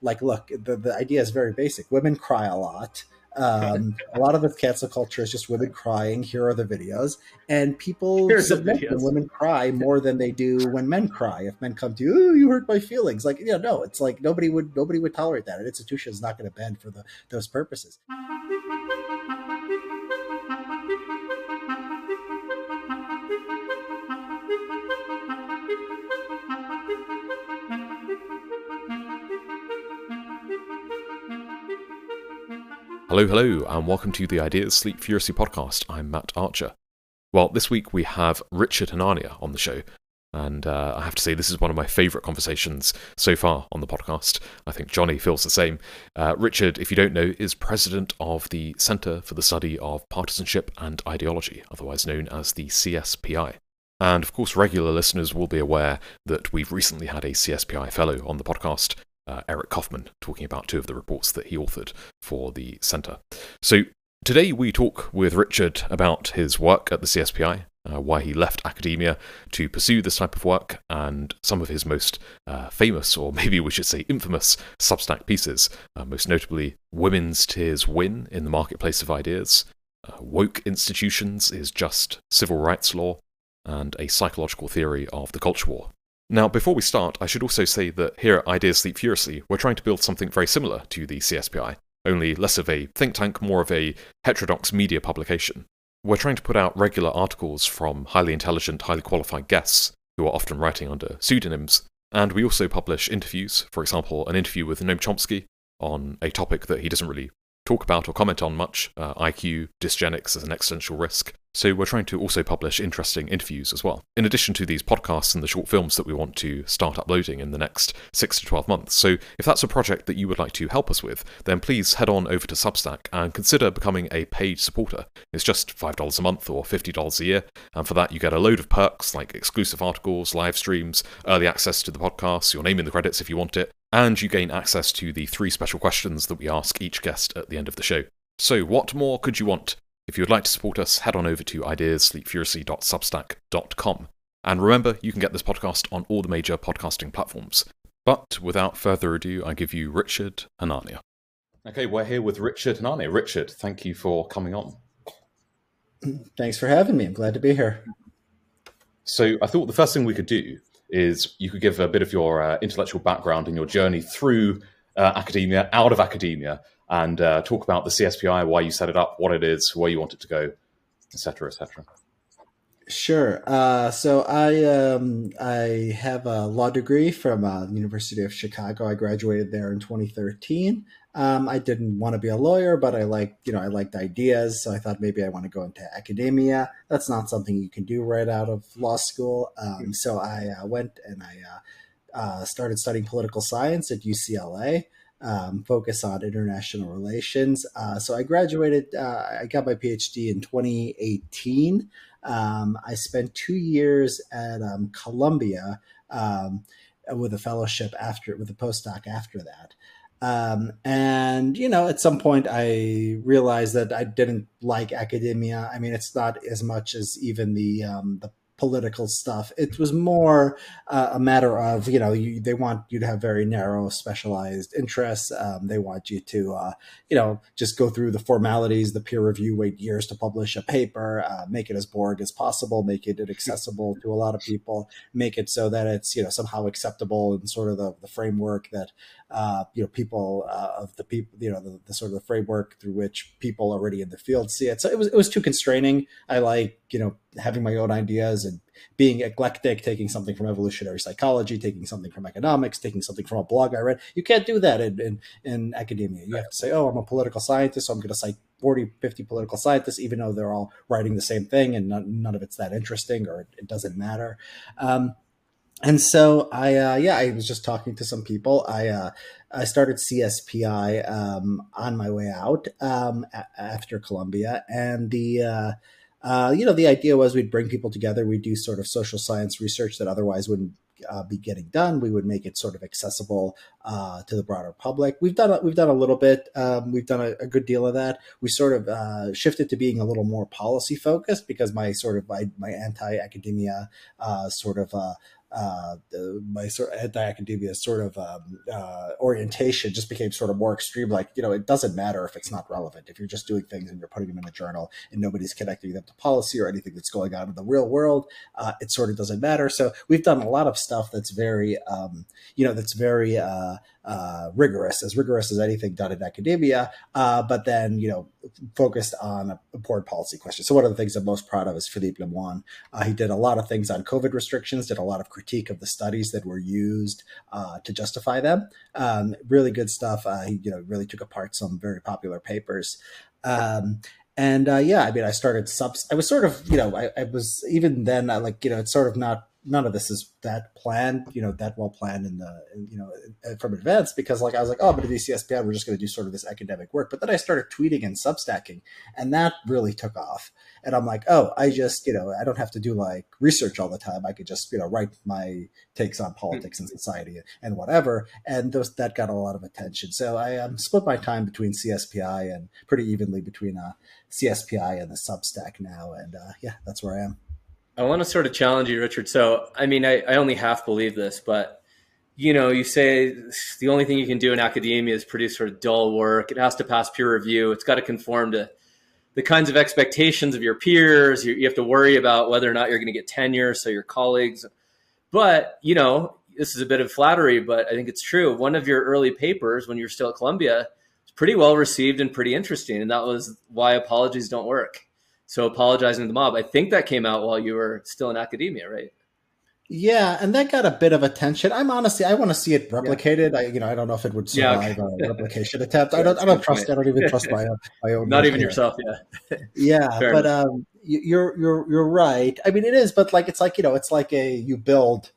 like, look, the, the idea is very basic. Women cry a lot. Um, a lot of the cancel culture is just women crying. Here are the videos, and people submit when women cry more than they do when men cry. If men come to you, you hurt my feelings, like you know, no, it's like nobody would nobody would tolerate that. An institution is not going to bend for the, those purposes. Hello, hello, and welcome to the Ideas Sleep Furiously podcast. I'm Matt Archer. Well, this week we have Richard Hanania on the show, and uh, I have to say this is one of my favourite conversations so far on the podcast. I think Johnny feels the same. Uh, Richard, if you don't know, is president of the Centre for the Study of Partisanship and Ideology, otherwise known as the CSPI. And of course, regular listeners will be aware that we've recently had a CSPI fellow on the podcast, uh, Eric Kaufmann, talking about two of the reports that he authored for the centre. So today we talk with Richard about his work at the CSPI, uh, why he left academia to pursue this type of work, and some of his most uh, famous, or maybe we should say infamous, Substack pieces, uh, most notably Women's Tears Win in the Marketplace of Ideas, uh, Woke Institutions is Just Civil Rights Law, and a psychological theory of the culture war. Now, before we start, I should also say that here at Ideas Sleep Furiously, we're trying to build something very similar to the CSPI, only less of a think tank, more of a heterodox media publication. We're trying to put out regular articles from highly intelligent, highly qualified guests who are often writing under pseudonyms, and we also publish interviews, for example, an interview with Noam Chomsky on a topic that he doesn't really talk about or comment on much uh, IQ, dysgenics as an existential risk, so we're trying to also publish interesting interviews as well, in addition to these podcasts and the short films that we want to start uploading in the next six to 12 months. So if that's a project that you would like to help us with, then please head on over to Substack and consider becoming a paid supporter. It's just $5 a month or $50 a year, and for that you get a load of perks like exclusive articles, live streams, early access to the podcast, your name in the credits if you want it, and you gain access to the three special questions that we ask each guest at the end of the show. So, what more could you want? If you would like to support us, head on over to ideassleepfuriously.substack.com. And remember, you can get this podcast on all the major podcasting platforms. But without further ado, I give you Richard Hanania. Okay, we're here with Richard Hanania. Richard, thank you for coming on. Thanks for having me. I'm glad to be here. So, I thought the first thing we could do is you could give a bit of your uh, intellectual background and your journey through uh, academia, out of academia, and uh, talk about the CSPI, why you set it up, what it is, where you want it to go, etc., etc. Sure. Uh, so I um, I have a law degree from uh, the University of Chicago. I graduated there in 2013. Um, I didn't want to be a lawyer, but I liked you know I liked ideas, so I thought maybe I want to go into academia. That's not something you can do right out of law school. Um, so I uh, went and I uh, uh, started studying political science at UCLA um, focus on international relations. Uh, so I graduated, uh, I got my PhD in 2018. Um, I spent two years at um, Columbia um, with a fellowship after, with a postdoc after that. Um, and you know, at some point, I realized that I didn't like academia. I mean, it's not as much as even the um, the political stuff. It was more uh, a matter of you know you, they want you to have very narrow specialized interests. Um, they want you to uh, you know just go through the formalities, the peer review, wait years to publish a paper, uh, make it as boring as possible, make it accessible to a lot of people, make it so that it's you know somehow acceptable in sort of the, the framework that uh, you know people uh, of the people you know the, the, sort of the framework through which people already in the field see it. So it was it was too constraining. I like you know having my own ideas and being eclectic, taking something from evolutionary psychology, taking something from economics, taking something from a blog I read. You can't do that in, in, in academia. You have to say, oh, I'm a political scientist, so I'm going to cite 40, 50 political scientists, even though they're all writing the same thing and none, none of it's that interesting or it, it doesn't matter. Um, and so I, uh, yeah, I was just talking to some people. I, uh, I started CSPI um, on my way out um, a- after Columbia, and the uh, uh, you know, the idea was we'd bring people together. We'd do sort of social science research that otherwise wouldn't uh, be getting done. We would make it sort of accessible uh, to the broader public. We've done a, we've done a little bit. Um, we've done a, a, good deal of that. We sort of uh, shifted to being a little more policy focused because my sort of my, my anti academia uh, sort of uh, uh, my sort of anti-academia sort of um, uh, orientation just became sort of more extreme. Like, you know, it doesn't matter if it's not relevant. If you're just doing things and you're putting them in a journal and nobody's connecting them to policy or anything that's going on in the real world, uh, it sort of doesn't matter. So we've done a lot of stuff that's very, um, you know, that's very uh, rigorous, as rigorous as anything done in academia, uh, but then, you know, focused on a important policy questions. So one of the things I'm most proud of is Philippe Lemoine. Uh, he did a lot of things on COVID restrictions, did a lot of critique of the studies that were used uh, to justify them. Um, really good stuff. Uh, he, you know, really took apart some very popular papers. Um, and uh, yeah, I mean, I started subs. I was sort of, you know, I, I was even then, I like, you know, it's sort of not none of this is that planned, you know, that well planned in the, in, you know, from advance because like I was like, oh, but at CSPI, we're just going to do sort of this academic work. But then I started tweeting and substacking, and that really took off. And I'm like, oh, I just, you know, I don't have to do like research all the time. I could just, you know, write my takes on politics and society and whatever. And those that got a lot of attention. So I um, split my time between CSPI and pretty evenly between uh, CSPI and the Substack now. And uh, yeah, that's where I am. I want to sort of challenge you, Richard. So, I mean, I, I only half believe this, but you know, you say the only thing you can do in academia is produce sort of dull work. It has to pass peer review. It's got to conform to the kinds of expectations of your peers. You, you have to worry about whether or not you're going to get tenure, so your colleagues. But you know, this is a bit of flattery, but I think it's true. One of your early papers, when you were still at Columbia, was pretty well received and pretty interesting, and that was why apologies don't work. So apologizing to the mob. I think that came out while you were still in academia, right? Yeah, and that got a bit of attention. I'm honestly, I want to see it replicated. Yeah. I, you know, I don't know if it would survive yeah, okay. a replication attempt. I don't, I don't trust. I don't even trust my own, my own. Not even here. yourself. Yeah. yeah, Fair but um, you're you're you're right. I mean, it is, but like it's like you know, it's like a you build,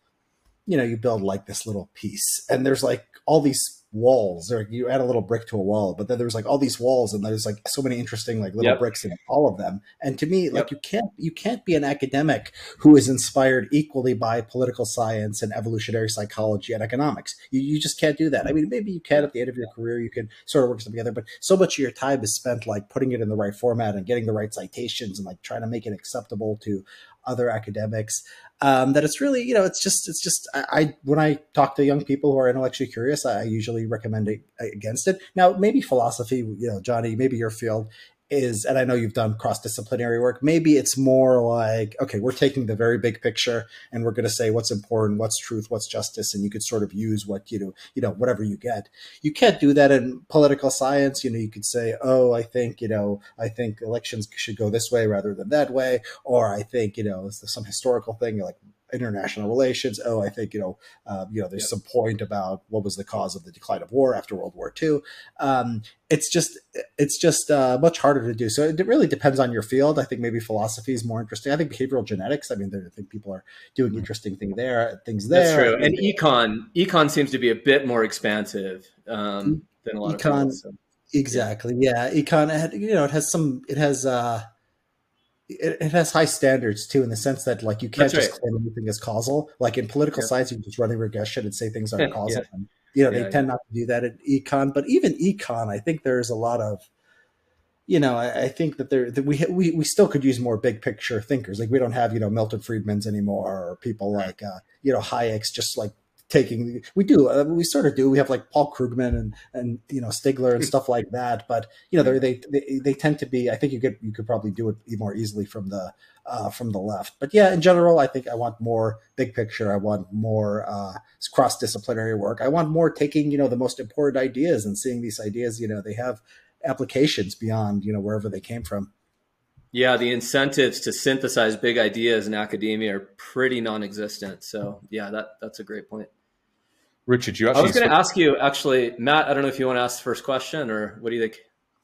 you know, you build like this little piece, and there's like all these walls or you add a little brick to a wall but then there's like all these walls and there's like so many interesting like little yep. bricks in all of them and to me like yep. you can't you can't be an academic who is inspired equally by political science and evolutionary psychology and economics you, you just can't do that i mean maybe you can at the end of your career you can sort of work them together but so much of your time is spent like putting it in the right format and getting the right citations and like trying to make it acceptable to other academics um, that it's really you know it's just it's just I, I, when I talk to young people who are intellectually curious, I usually recommend it against it. Now, maybe philosophy, you know, Johnny, maybe your field is, and I know you've done cross disciplinary work, maybe it's more like, okay, we're taking the very big picture and we're going to say what's important, what's truth, what's justice, and you could sort of use what, you know, you know, whatever you get. You can't do that in political science. You know, you could say, oh, I think, you know, I think elections should go this way rather than that way, or I think, you know, some historical thing like international relations. Oh, I think you know, uh, you know, there's yep. some point about what was the cause of the decline of war after World War II. Um, it's just it's just uh, much harder to do. So it really depends on your field. I think maybe philosophy is more interesting. I think behavioral genetics. I mean, I think people are doing interesting thing there, things there. That's true. And econ, econ seems to be a bit more expansive um, than a lot econ, of people. So, exactly. Yeah. yeah. Econ. You know, it has some. It has. uh it, it, has high standards too, in the sense that like you can't That's just right. claim anything as causal. Like in political yeah. science, you can just run a regression and say things aren't causal. yeah. And, you know, yeah, they tend not to do that in econ. But even econ, I think there's a lot of, you know, I, I think that there that we we we still could use more big picture thinkers. Like we don't have you know Milton Friedman's anymore, or people like uh, you know Hayek's just like taking we do uh, we sort of do. We have like paul krugman and and you know stigler and stuff like that but you know they they they tend to be i think you could you could probably do it more easily from the uh, from the left. But yeah in general i think i want more big picture. I want more uh, cross disciplinary work. I want more taking you know the most important ideas and seeing these ideas you know they have applications beyond you know wherever they came from. Yeah, the incentives to synthesize big ideas in academia are pretty non-existent. So, yeah, that that's a great point. Richard, you actually. I was going to ask you, actually, Matt. I don't know if you want to ask the first question, or what do you think?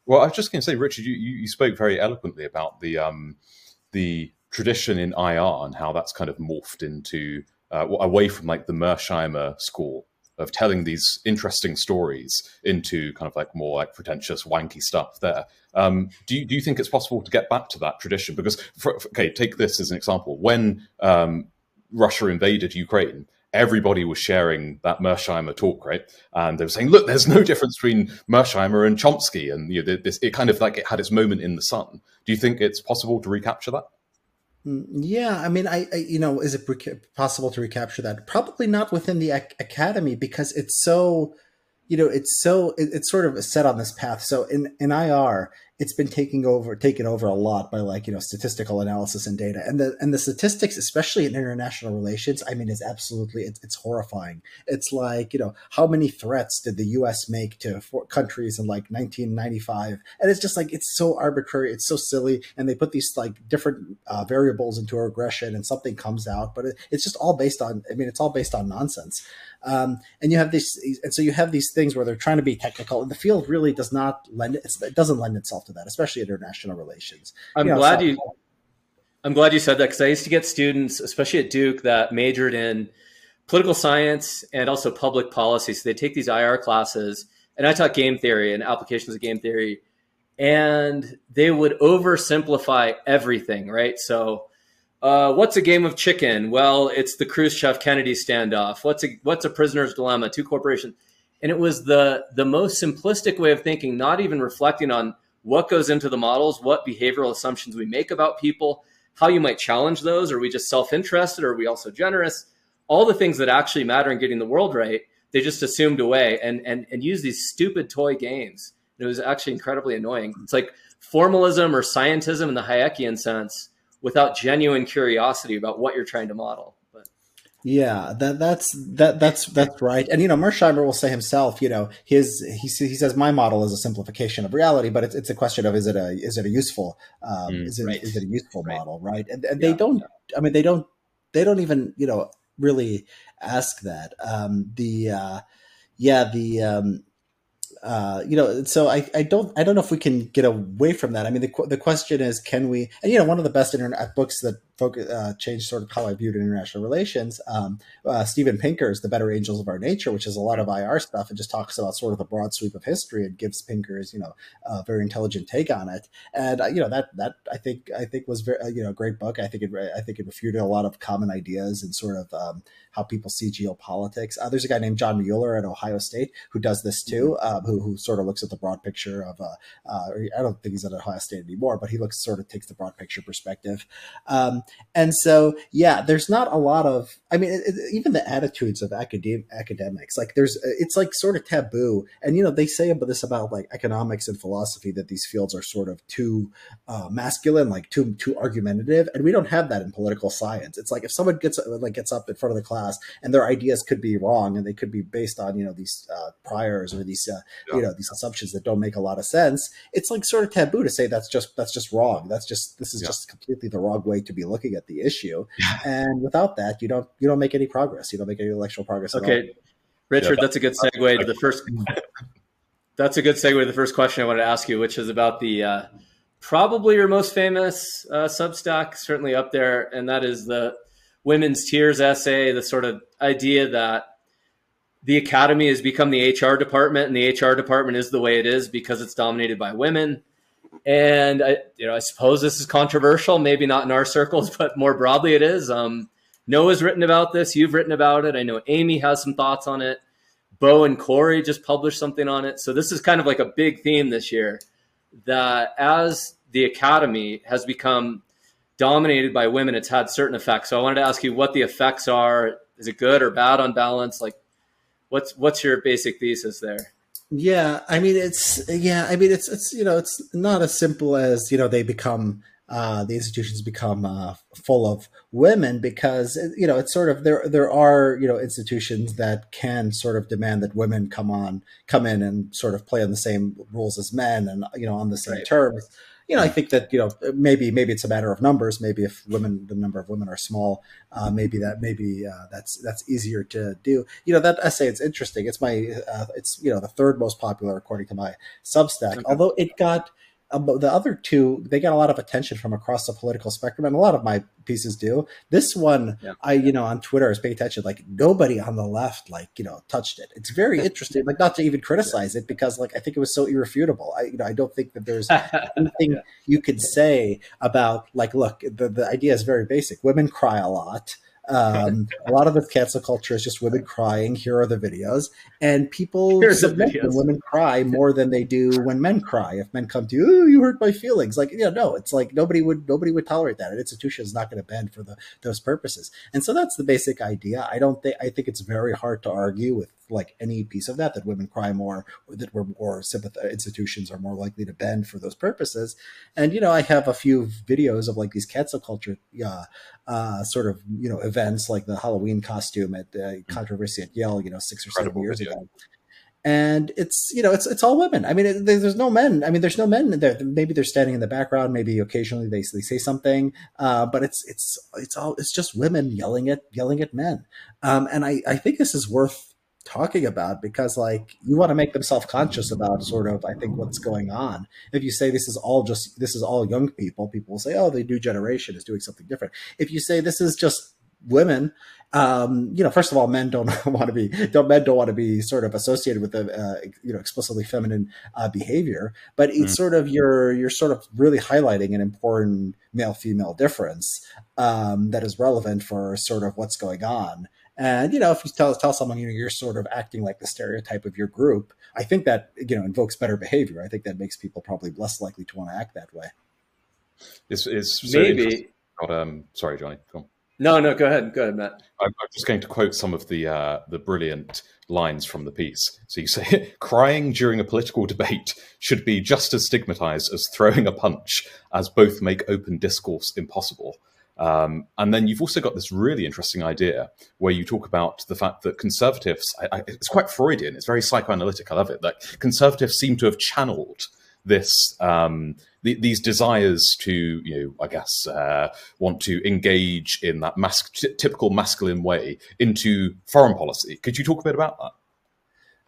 Well, I was just going to say, Richard, you, you spoke very eloquently about the um, the tradition in IR and how that's kind of morphed into uh, away from like the Mearsheimer school of telling these interesting stories into kind of like more like pretentious, wanky stuff. There, um, do you do you think it's possible to get back to that tradition? Because for, okay, take this as an example. When um, Russia invaded Ukraine, everybody was sharing that Mearsheimer talk, right? And they were saying, look, there's no difference between Mearsheimer and Chomsky. And you know, this, it kind of like it had its moment in the sun. Do you think it's possible to recapture that? Mm, yeah, I mean, I, I, you know, is it possible to recapture that? Probably not within the ac- academy because it's so, you know, it's so it, it's sort of set on this path. So in in IR, it's been taking over taken over a lot by like you know statistical analysis and data. And the and the statistics especially in international relations i mean is absolutely it's, it's horrifying. It's like you know how many threats did the us make to countries in like 1995 and it's just like it's so arbitrary it's so silly and they put these like different uh, variables into a regression and something comes out but it, it's just all based on i mean it's all based on nonsense um, and you have these, and so you have these things where they're trying to be technical, and the field really does not lend it doesn't lend itself to that, especially international relations. I'm you know, glad so, you. I'm glad you said that because I used to get students, especially at Duke, that majored in political science and also public policy. So they take these IR classes, and I taught game theory and applications of game theory, and they would oversimplify everything, right? So uh, what's a game of chicken? Well, it's the Khrushchev Kennedy standoff. What's a what's a prisoner's dilemma? Two corporations, and it was the the most simplistic way of thinking, not even reflecting on what goes into the models, what behavioral assumptions we make about people, how you might challenge those. Are we just self interested? Are we also generous? All the things that actually matter in getting the world right, they just assumed away and and and use these stupid toy games. And it was actually incredibly annoying. It's like formalism or scientism in the Hayekian sense without genuine curiosity about what you're trying to model. But yeah, that that's that that's that's right. And you know, Mearsheimer will say himself, you know, his he he says my model is a simplification of reality, but it's, it's a question of is it a is it a useful um, mm, is it right. is it a useful right. model, right? And, and yeah, they don't. Yeah. I mean, they don't they don't even you know really ask that. Um, the uh, yeah the um, uh, you know, so I, I don't I don't know if we can get away from that. I mean, the the question is, can we? And you know, one of the best internet books that focus, uh, changed sort of how I viewed international relations. Um, uh, Steven Pinker's The Better Angels of Our Nature, which is a lot of IR stuff and just talks about sort of the broad sweep of history and gives Pinker's, you know, a very intelligent take on it. And, uh, you know, that, that I think, I think was very, you know, a great book. I think it, I think it refuted a lot of common ideas and sort of um, how people see geopolitics. Uh, there's a guy named John Mueller at Ohio State who does this too, mm-hmm. um, who, who sort of looks at the broad picture of, uh, uh, I don't think he's at Ohio State anymore, but he looks sort of takes the broad picture perspective. Um, and so, yeah, there's not a lot of, I mean, it, it, even the attitudes of academic academics, like there's, it's like sort of taboo. And, you know, they say about this about like economics and philosophy that these fields are sort of too uh, masculine, like too, too argumentative. And we don't have that in political science. It's like if someone gets like gets up in front of the class and their ideas could be wrong and they could be based on, you know, these uh, priors or these, uh, yeah. you know, these assumptions that don't make a lot of sense. It's like sort of taboo to say that's just, that's just wrong. That's just, this is yeah. just completely the wrong way to be looking at the issue. and without that, you don't you don't make any progress. You don't make any intellectual progress. Okay, Richard, yeah, that's a good segue to the first. that's a good segue to the first question I wanted to ask you, which is about the uh, probably your most famous uh, Substack, certainly up there, and that is the women's tears essay. The sort of idea that the academy has become the HR department, and the HR department is the way it is because it's dominated by women. And I, you know, I suppose this is controversial, maybe not in our circles, but more broadly it is. Um, Noah's written about this. You've written about it. I know Amy has some thoughts on it. Bo and Corey just published something on it. So this is kind of like a big theme this year that as the academy has become dominated by women, it's had certain effects. So I wanted to ask you what the effects are. Is it good or bad on balance? Like, what's what's your basic thesis there? Yeah, I mean it's yeah, I mean it's it's you know it's not as simple as you know they become uh, the institutions become uh, full of women because you know it's sort of there there are you know institutions that can sort of demand that women come on come in and sort of play on the same rules as men and you know on the same right. terms you know, I think that you know maybe maybe it's a matter of numbers. Maybe if women, the number of women are small, uh, maybe that maybe uh, that's that's easier to do. You know, that essay it's interesting. It's my uh, it's you know the third most popular according to my Substack. Okay. Although it got um, the other two they get a lot of attention from across the political spectrum and a lot of my pieces do. This one yeah. i you know on twitter is paying attention like nobody on the left like you know touched it. It's very interesting like not to even criticize it because like i think it was so irrefutable. I you know i don't think that there's anything yeah. you could say about like look the, the idea is very basic. Women cry a lot Um, a lot of the cancel culture is just women crying. Here are the videos, and people Here's submit when women cry more than they do when men cry. If men come to you, "Ooh, you hurt my feelings, like yeah, no, it's like nobody would nobody would tolerate that. An institution is not going to bend for the, those purposes, and so that's the basic idea. I don't think I think it's very hard to argue with like any piece of that that women cry more or that we're more sympath- institutions are more likely to bend for those purposes and you know i have a few videos of like these cancel culture uh, uh, sort of you know events like the halloween costume at uh, controversy at yale you know six or seven years video. ago and it's you know it's it's all women. I mean, it, there's no men. I mean, there's no men there. Maybe they're standing in the background. Maybe occasionally they, they say something, uh, but it's it's it's all it's just women yelling at yelling at men. Um, and I I think this is worth talking about because like you want to make them self-conscious about sort of i think what's going on if you say this is all just this is all young people people will say oh the new generation is doing something different if you say this is just women um, you know, first of all, men don't want to be don't men don't want to be sort of associated with the uh, you know explicitly feminine uh, behavior, but it's Mm. sort of you're you're sort of really highlighting an important male female difference um, that is relevant for sort of what's going on. And you know, if you tell tell someone you know you're sort of acting like the stereotype of your group, I think that you know invokes better behavior. I think that makes people probably less likely to want to act that way. It's, it's so. Maybe. God, um, sorry, Johnny. Go on. No, no, go ahead. Go ahead, Matt. I'm I'm just going to quote some of the uh, the brilliant lines from the piece. So you say, "Crying during a political debate should be just as stigmatized as throwing a punch, as both make open discourse impossible." Um, and then you've also got this really interesting idea where you talk about the fact that conservatives, I, I, it's quite Freudian, it's very psychoanalytic. I love it. That conservatives seem to have channeled this um, the, these desires to, you know, I guess, uh, want to engage in that mas- t- typical masculine way into foreign policy. Could you talk a bit about that?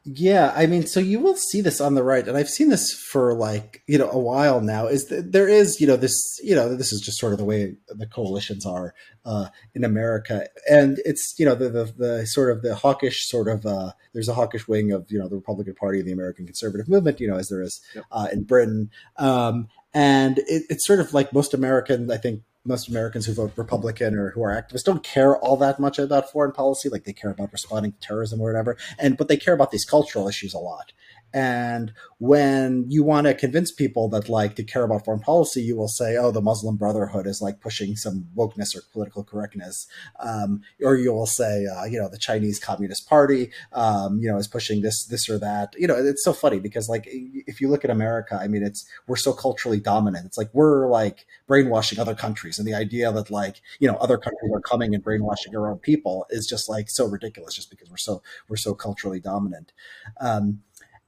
Yeah, I mean, so you will see this on the right, and I've seen this for like you know a while now. Is that there is you know this you know this is just sort of the way the coalitions are uh, in America, and it's you know the, the the sort of the hawkish sort of uh, there's a hawkish wing of you know the Republican Party, the American conservative movement, you know, as there is Yep. uh, in Britain, um, and it, it's sort of like most Americans, I think most Americans who vote Republican or who are activists don't care all that much about foreign policy. Like they care about responding to terrorism or whatever, and but they care about these cultural issues a lot. And when you want to convince people that like to care about foreign policy, you will say, "Oh, the Muslim Brotherhood is like pushing some wokeness or political correctness," um, or you will say, uh, "You know, the Chinese Communist Party, um, you know, is pushing this, this or that." You know, it's so funny because like if you look at America, I mean, it's we're so culturally dominant. It's like we're like brainwashing other countries, and the idea that like you know other countries are coming and brainwashing our own people is just like so ridiculous, just because we're so we're so culturally dominant. Um,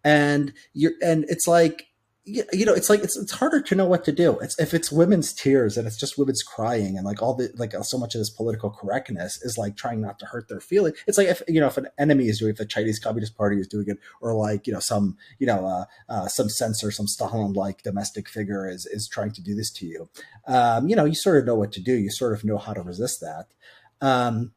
and you're and it's like you know it's like it's it's harder to know what to do. It's if it's women's tears and it's just women's crying and like all the like so much of this political correctness is like trying not to hurt their feeling it's like if you know if an enemy is doing if the chinese communist party is doing it or like you know some you know uh, uh some censor some stalin like domestic figure is is trying to do this to you um you know you sort of know what to do. You sort of know how to resist that. Um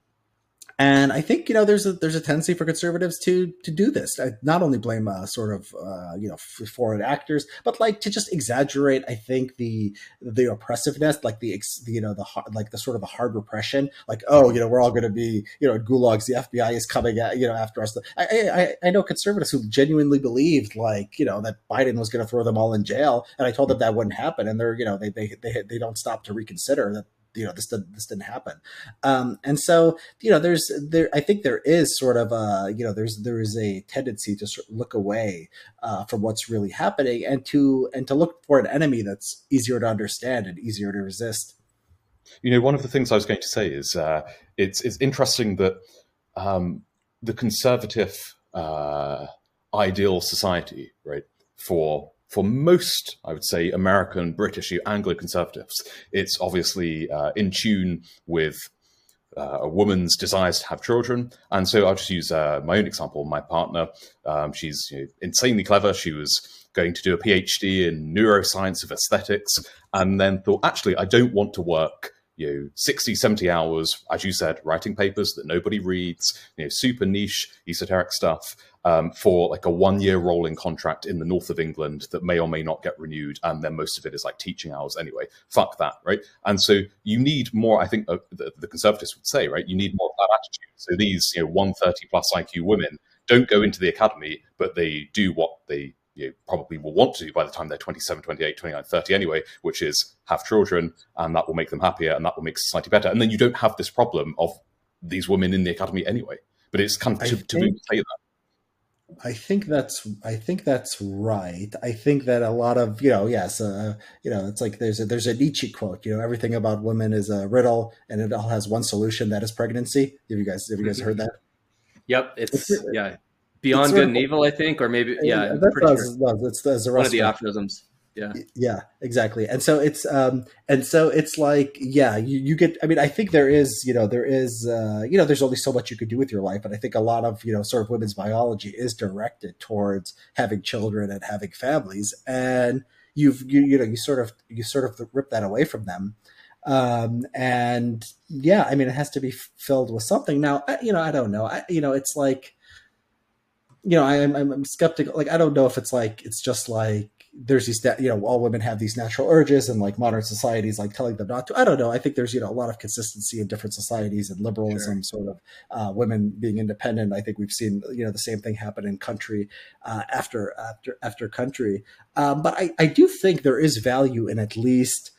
and I think you know there's a there's a tendency for conservatives to to do this. I not only blame uh, sort of uh, you know f- foreign actors, but like to just exaggerate. I think the the oppressiveness, like the, ex, you know the hard, like the sort of the hard repression. Like oh you know we're all going to be you know gulags. The FBI is coming at you know after us. I I, I know conservatives who genuinely believed like you know that Biden was going to throw them all in jail, and I told them that wouldn't happen, and they're you know they they they, they don't stop to reconsider that you know this didn't this didn't happen. Um, and so you know there's there i think there is sort of a you know there's there is a tendency to sort of look away uh, from what's really happening and to and to look for an enemy that's easier to understand and easier to resist. You know, one of the things I was going to say is uh, it's it's interesting that um, the conservative uh, ideal society, right, for for most, I would say, American, British, Anglo conservatives, it's obviously uh, in tune with uh, a woman's desires to have children. And so I'll just use uh, my own example. My partner, um, she's you know, insanely clever. She was going to do a PhD in neuroscience of aesthetics, and then thought, actually, I don't want to work you know 60 70 hours as you said writing papers that nobody reads you know super niche esoteric stuff um, for like a one year rolling contract in the north of England that may or may not get renewed. And then most of it is like teaching hours anyway. Fuck that, right? And so you need more, I think uh, the, the, conservatives would say, right? You need more of that attitude. So these, you know, 130 plus IQ women don't go into the academy, but they do what they you know, probably will want to do by the time they're 27, 28, 29, 30 anyway, which is have children, and that will make them happier and that will make society better. And then you don't have this problem of these women in the academy anyway. But it's kind of to, think, to say that. I think that's I think that's right. I think that a lot of you know yes uh, you know it's like there's a there's a Nietzsche quote you know everything about women is a riddle and it all has one solution that is pregnancy. Have you guys have you guys heard that? Yep, it's, it's yeah Beyond Good and Evil, I think, or maybe yeah, yeah that's sure. well, it's, it's one of the aphorisms. Yeah, yeah, exactly. And so it's um, and so it's like yeah, you, you get. I mean, I think there is you know there is uh, you know there's only so much you could do with your life, but I think a lot of you know sort of women's biology is directed towards having children and having families, and you've you, you know you sort of you sort of rip that away from them um, and yeah, I mean, it has to be filled with something. Now, I, you know, I don't know. I, you know, it's like you know, I, I'm, I'm skeptical. Like, I don't know if it's like it's just like there's these you know all women have these natural urges and like modern societies like telling them not to. I don't know. I think there's you know a lot of consistency in different societies and liberalism sure. sort of uh, women being independent. I think we've seen you know the same thing happen in country uh, after after after country. Um, but I, I do think there is value in at least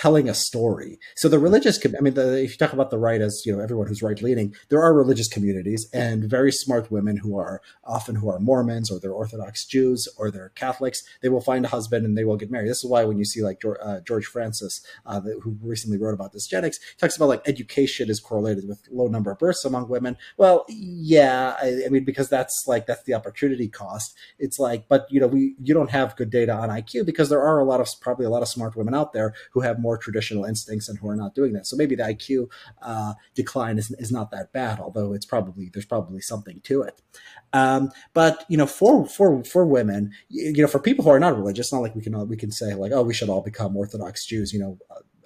telling a story. So the religious, I mean, the, if you talk about the right as you know everyone who's right leaning, there are religious communities and very smart women who are often who are Mormons or they're Orthodox Jews or they're Catholics. They will find a husband and they will get married. This is why when you see like George, uh, George Francis, uh, the, who recently wrote about dysgenics, talks about like education is correlated with low number of births among women. Well, yeah, I, I mean because that's like that's the opportunity cost. It's like, but you know, we you don't have good data on IQ because there are a lot of probably a lot of smart women out there who have more traditional instincts and who are not doing that. So maybe the IQ uh, decline is, is not that bad, although it's probably there's probably something to it. Um, but you know, for for for women, you know, for people who are not religious, not like we can we can say like, oh, we should all become Orthodox Jews. You know,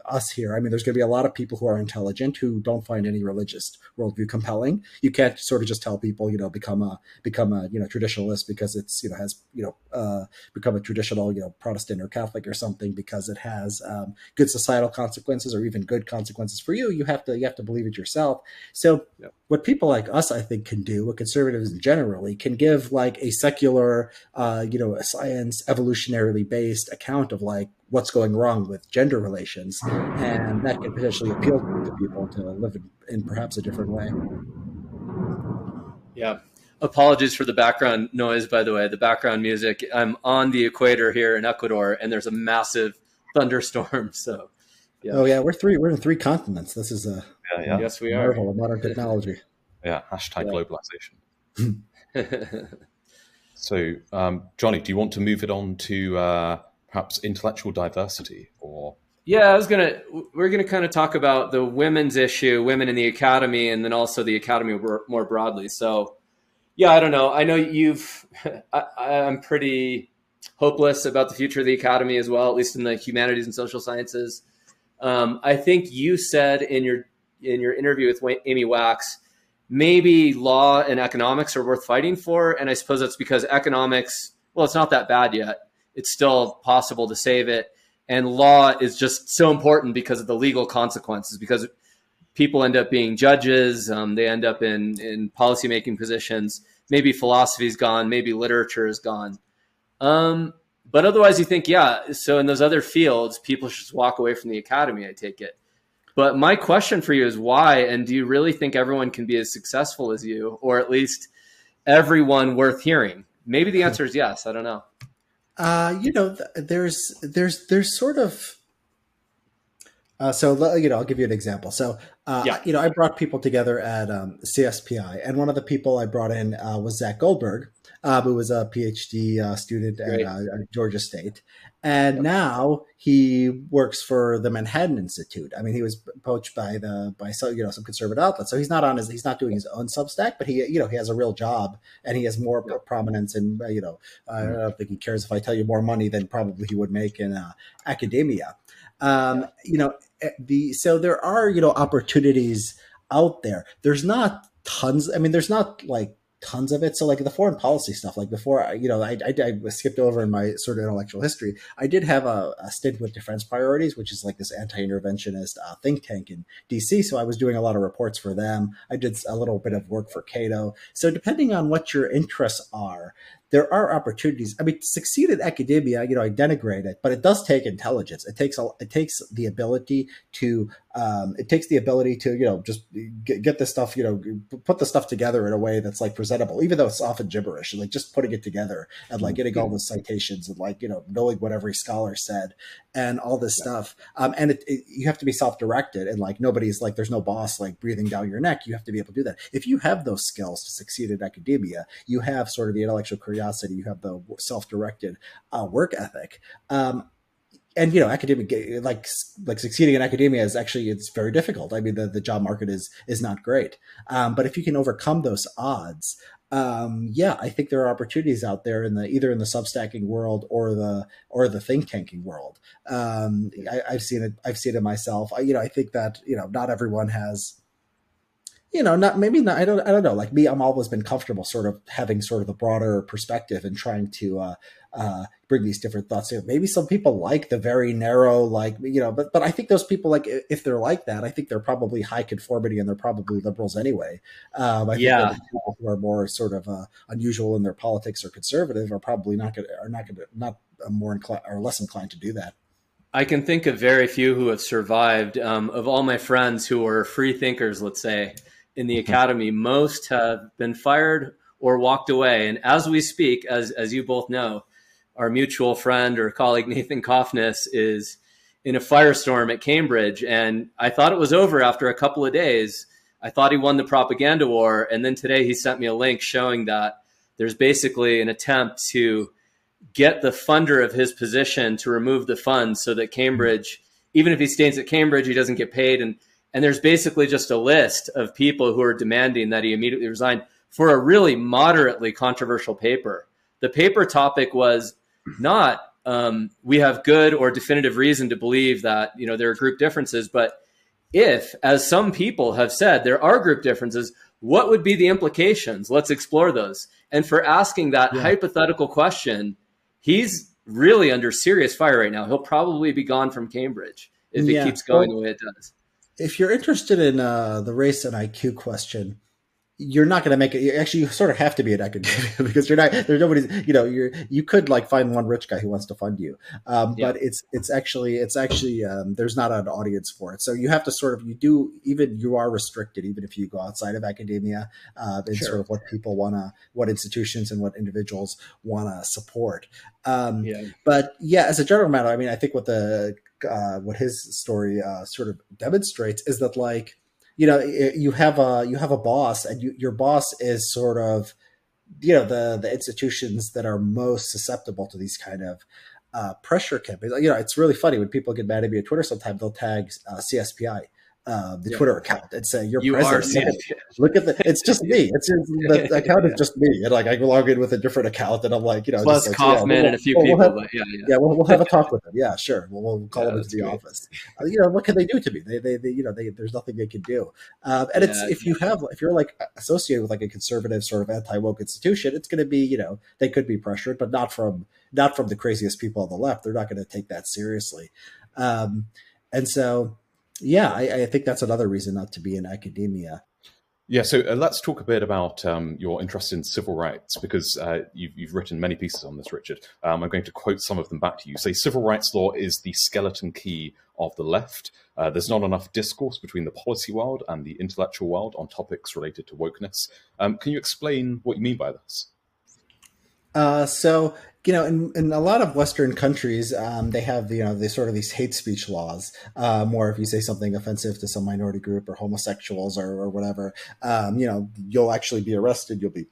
us here. I mean, there's going to be a lot of people who are intelligent who don't find any religious worldview compelling. You can't sort of just tell people, you know, become a become a you know traditionalist because it's you know has you know uh, become a traditional you know Protestant or Catholic or something because it has um, good societal consequences or even good consequences for you. You have to you have to believe it yourself. So what people like us, I think, can do, what conservatives generally can give like a secular, uh, you know, a science evolutionarily based account of like what's going wrong with gender relations, and that can potentially appeal to people to live in, in perhaps a different way. Yeah. Apologies for the background noise, by the way, the background music. I'm on the equator here in Ecuador, and there's a massive thunderstorm. So, yeah. Oh yeah, we're three. We're in three continents. This is a yeah, yeah. yes, we are. Marvel of modern technology. Yeah. Hashtag globalization. so, um, Johnny, do you want to move it on to uh, perhaps intellectual diversity or yeah i was gonna we're gonna kind of talk about the women's issue women in the academy and then also the academy more broadly. So yeah i don't know. I know you've I, i'm pretty hopeless about the future of the academy as well at least in the humanities and social sciences. Um, i think you said in your in your interview with amy wax maybe law and economics are worth fighting for and i suppose that's because economics well it's not that bad yet it's still possible to save it. And law is just so important because of the legal consequences, because people end up being judges, um, they end up in, in policymaking positions. Maybe philosophy is gone, maybe literature is gone. Um, but otherwise, you think, yeah, so in those other fields, people should just walk away from the academy, I take it. But my question for you is why? And do you really think everyone can be as successful as you, or at least everyone worth hearing? Maybe the answer is yes. I don't know. Uh, you know, there's there's there's sort of uh, so you know, I'll give you an example. So, uh, yeah. you know, I brought people together at um, CSPI, and one of the people I brought in uh, was Zach Goldberg, uh, who was a PhD uh, student at uh, Georgia State, and yep. now he works for the Manhattan Institute. I mean, he was poached by the by so you know some conservative outlets, so he's not on his he's not doing his own Substack, but he you know he has a real job and he has more yep. prominence and you know mm-hmm. I don't think he cares if I tell you more money than probably he would make in uh, academia. Um, you know eh, the so there are you know opportunities out there. There's not tons. I mean, there's not like tons of it. So like the foreign policy stuff, like before, you know, I, I, I skipped over in my sort of intellectual history. I did have a, a stint with Defense Priorities, which is like this anti-interventionist uh, think tank in DC. So I was doing a lot of reports for them. I did a little bit of work for Cato. So depending on what your interests are, there are opportunities. I mean, to succeed in academia, you know, I denigrate it, but it does take intelligence. It takes a, it takes the ability to um, it takes the ability to you know just get, get this stuff you know put the stuff together in a way that's like presentable, even though it's often gibberish. Like just putting it together and like getting all the citations and like you know knowing what every scholar said and all this yeah. stuff. Um, and it, it, you have to be self directed and like nobody's like there's no boss like breathing down your neck. You have to be able to do that. If you have those skills to succeed in academia, you have sort of the intellectual curiosity curiosity, you have the self-directed uh, work ethic. Um, and you know, academic like like succeeding in academia is actually it's very difficult. I mean, the, the job market is is not great. Um, but if you can overcome those odds, um, yeah, I think there are opportunities out there in the either in the substacking world or the or the think tanking world. Um, I, have seen it. I've seen it myself. I, you know, I think that you know not everyone has you know, not maybe not. I don't. I don't know. Like me, I'm always been comfortable, sort of having sort of a broader perspective and trying to uh, uh, bring these different thoughts. In. Maybe some people like the very narrow, like you know, but but I think those people like if they're like that, I think they're probably high conformity and they're probably liberals anyway. Um, I yeah. think people who are more sort of uh, unusual in their politics or conservative are probably not going are not going to not more inclined or less inclined to do that. I can think of very few who have survived. Um, of all my friends who are free thinkers, let's say, in the mm-hmm. academy, most have been fired or walked away. And as we speak, as, as you both know, our mutual friend or colleague Nathan Cofnas is in a firestorm at Cambridge. And I thought it was over after a couple of days. I thought he won the propaganda war. And then today he sent me a link showing that there's basically an attempt to get the funder of his position to remove the funds so that Cambridge, even if he stays at Cambridge, he doesn't get paid. And and there's basically just a list of people who are demanding that he immediately resign for a really moderately controversial paper. The paper topic was not um, we have good or definitive reason to believe that you know there are group differences, but if, as some people have said, there are group differences, what would be the implications? Let's explore those. And for asking that yeah. hypothetical question, he's really under serious fire right now. He'll probably be gone from Cambridge if yeah. it keeps going well, the way it does if you're interested in uh, the race and IQ question, you're not going to make it. Actually, you sort of have to be an academia because you're not. There's nobody. You know, you're you could like find one rich guy who wants to fund you, um, yeah. but it's it's actually it's actually um, there's not an audience for it. So you have to sort of you do even you are restricted even if you go outside of academia uh, in sure. sort of what people want to what institutions and what individuals want to support. Um, yeah. But yeah, as a general matter, I mean, I think what the uh, what his story uh, sort of demonstrates is that like you know you have a you have a boss and you, your boss is sort of you know the the institutions that are most susceptible to these kind of uh, pressure campaigns. You know, it's really funny when people get mad at me on Twitter. Sometimes they'll tag uh, CSPI uh, the yeah. Twitter account and say you're you president. Look at the. It's just me. It's the account is just me, and like I log in with a different account, and I'm like, you know, plus like, Kaufmann yeah, we'll, and a few we'll, people. We'll have, yeah, yeah, yeah, we'll, we'll have a talk with them. Yeah, sure. We'll, we'll call them into the great. office. Uh, you know, what can they do to me? They, they, they you know, they, there's nothing they can do. Um, and it's if you have if you're like associated with like a conservative sort of anti woke institution, it's going to be you know they could be pressured, but not from not from the craziest people on the left. They're not going to take that seriously. Um, and so yeah, I, I, think that's another reason not to be in academia. Yeah, so uh, let's talk a bit about um, your interest in civil rights because uh, you've, you've, written many pieces on this, Richard. Um, I'm going to quote some of them back to you. Say, civil rights law is the skeleton key of the left. Uh, there's not enough discourse between the policy world and the intellectual world on topics related to wokeness. Um, can you explain what you mean by this? Uh, so you know, in, in a lot of Western countries, um, they have you know they sort of these hate speech laws. Um, or if you say something offensive to some minority group or homosexuals or, or whatever, um, you know, you'll actually be arrested. You'll be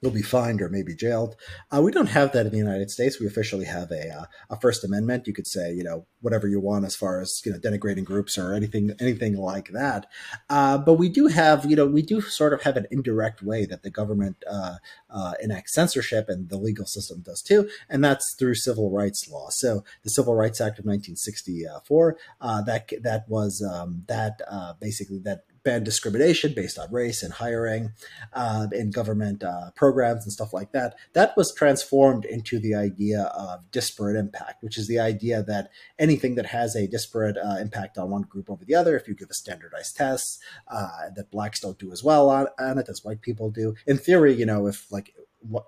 you'll be fined or maybe jailed. Uh, we don't have that in the United States. We officially have a, uh, a First Amendment. You could say, you know, whatever you want as far as you know denigrating groups or anything anything like that. Uh, but we do have, you know, we do sort of have an indirect way that the government uh, uh, enacts censorship, and the legal system does too, and that's through civil rights law. So the Civil Rights Act of 1964 uh, that that was um, that basically that ban discrimination based on race in hiring, uh, in government uh, programs and stuff like that. That was transformed into the idea of disparate impact, which is the idea that anything that has a disparate uh, impact on one group over the other, if you give a standardized test uh, that blacks don't do as well on, on it as white people do, in theory, you know, if like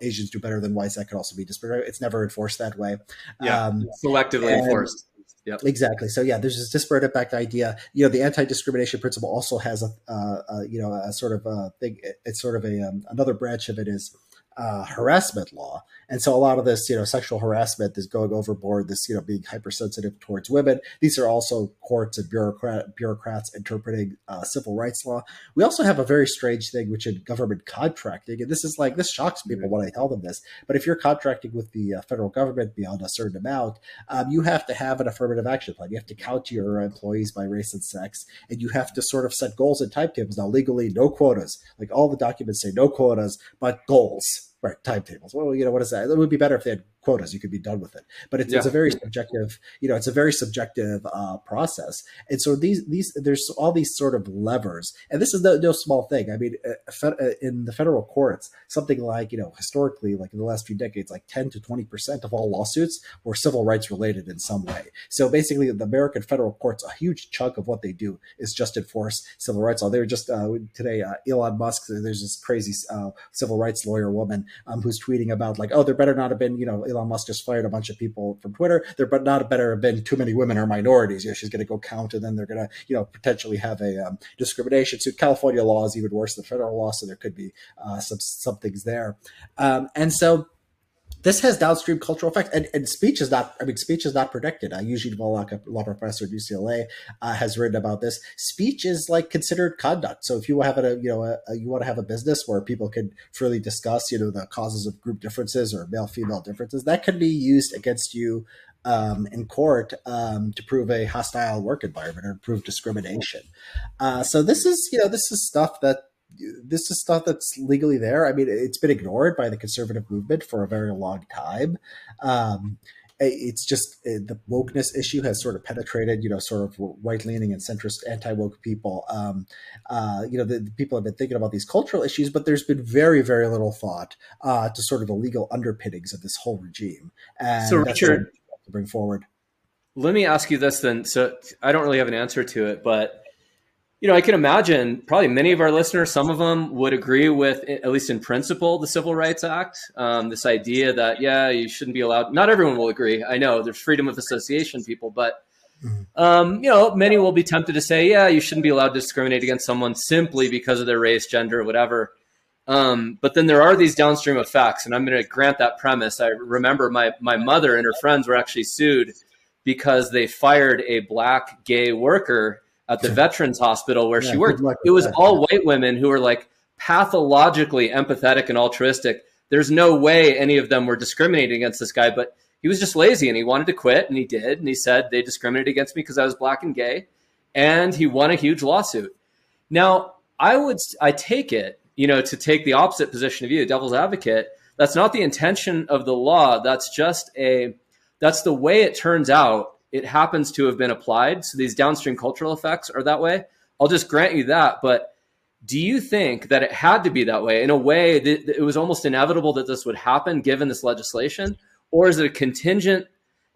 Asians do better than whites, that could also be disparate. It's never enforced that way. Yeah, um, selectively enforced. Yep. Exactly. So yeah, there's this disparate impact idea. You know, the anti-discrimination principle also has a, uh, a you know a sort of a thing. It's sort of a um, another branch of it is uh, harassment law. And so a lot of this, you know, sexual harassment is going overboard, this, you know, being hypersensitive towards women. These are also courts and bureaucrat, bureaucrats interpreting uh, civil rights law. We also have a very strange thing, which in government contracting, and this is like, this shocks people when I tell them this, but if you're contracting with the uh, federal government beyond a certain amount, um, you have to have an affirmative action plan. You have to count your employees by race and sex, and you have to sort of set goals and timetables. Now, legally, no quotas. Like all the documents say no quotas, but goals right timetables. Well you know what is that? It would be better if they had quotas you could be done with it. But it's, yeah. it's a very subjective you know it's a very subjective uh, process. And so these these there's all these sort of levers. And this is no, no small thing. I mean uh, uh in the federal courts something like you know historically like in the last few decades like 10 to 20 percent of all lawsuits were civil rights related in some way. So basically the american federal courts a huge chunk of what they do is just enforce civil rights. Law they were just uh, today uh, elon musk there's this crazy uh, civil rights lawyer woman um, who's tweeting about like oh there better not have been you know Elon Musk just fired a bunch of people from Twitter. There but not better have been too many women or minorities. You know, she's going to go count, and then they're going to, you know, potentially have a um, discrimination suit. California law is even worse than federal law, so there could be uh, some some things there. Um, and so this has downstream cultural effects, and, and speech is not. I mean, speech is not protected. Uh, Eugene Volokh, a law professor at UCLA, uh, has written about this. Speech is like considered conduct. So if you have a, you know, a, a, you want to have a business where people can freely discuss, you know, the causes of group differences or male female differences, that can be used against you um, in court um, to prove a hostile work environment or prove discrimination. Uh, so this is, you know, this is stuff that this is stuff that's legally there. I mean, it's been ignored by the conservative movement for a very long time. Um, it's just uh, the wokeness issue has sort of penetrated, you know, sort of right leaning and centrist anti woke people. Um, uh, you know, the, the, people have been thinking about these cultural issues, but there's been very, very little thought uh, to sort of the legal underpinnings of this whole regime. And so, Richard, to bring forward. Let me ask you this then. So, I don't really have an answer to it, but you know, I can imagine probably many of our listeners, some of them would agree with, at least in principle, the Civil Rights Act. Um, this idea that, yeah, you shouldn't be allowed. Not everyone will agree. I know there's freedom of association people, but, mm-hmm. um, you know, many will be tempted to say, yeah, you shouldn't be allowed to discriminate against someone simply because of their race, gender, whatever. Um, but then there are these downstream effects, and I'm going to grant that premise. I remember my, my mother and her friends were actually sued because they fired a black gay worker at the Veterans Hospital where yeah, she worked. It was that. all white women who were like pathologically empathetic and altruistic. There's no way any of them were discriminating against this guy, but he was just lazy and he wanted to quit and he did. And he said they discriminated against me because I was black and gay. And he won a huge lawsuit. Now, I would, I take it, you know, to take the opposite position of you, devil's advocate. That's not the intention of the law. That's just a, that's the way it turns out it happens to have been applied. So these downstream cultural effects are that way. I'll just grant you that. But do you think that it had to be that way in a way that it was almost inevitable that this would happen given this legislation? Or is it a contingent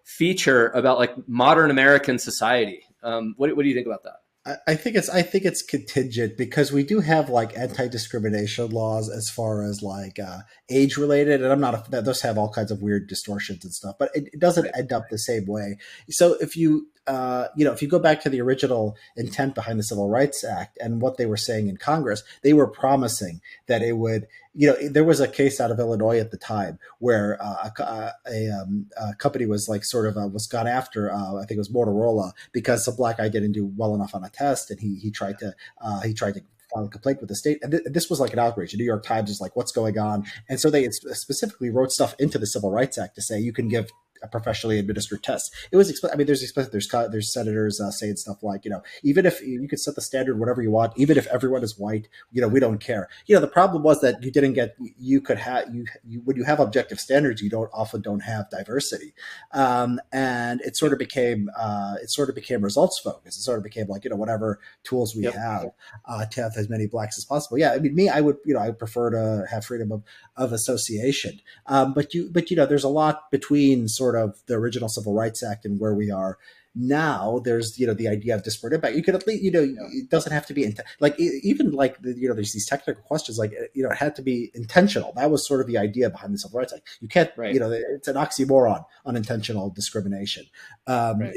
feature about like modern American society? Um, what, what do you think about that? I think it's I think it's contingent because we do have like anti discrimination laws as far as like uh, age related, and I'm not a, those have all kinds of weird distortions and stuff, but it, it doesn't end up the same way. So if you uh, you know, if you go back to the original intent behind the Civil Rights Act and what they were saying in Congress, they were promising that it would, you know, there was a case out of Illinois at the time where uh, a, a, um, a, company was like sort of uh, was gone after, uh, I think it was Motorola, because some black guy didn't do well enough on a test, and he he tried to uh, he tried to file a complaint with the state. And th- this was like an outrage. The New York Times is like, what's going on? And so they specifically wrote stuff into the Civil Rights Act to say you can give a professionally administered test. It was, I mean, there's there's there's senators uh, saying stuff like, you know, even if you could set the standard whatever you want, even if everyone is white, you know, we don't care. You know, the problem was that you didn't get, you could have you, you when you have objective standards, you don't often don't have diversity, um, and it sort of became uh, it sort of became results focused. It sort of became like you know whatever tools we yep. have uh, to have as many blacks as possible. Yeah, I mean, me, I would you know I prefer to have freedom of of association, um, but you but you know there's a lot between sort of the original Civil Rights Act and where we are now there's you know the idea of disparate impact. You could at least you know it doesn't have to be like even like you know there's these technical questions like you know it had to be intentional. That was sort of the idea behind the civil rights act. You can't right. you know it's an oxymoron unintentional discrimination. Um, right.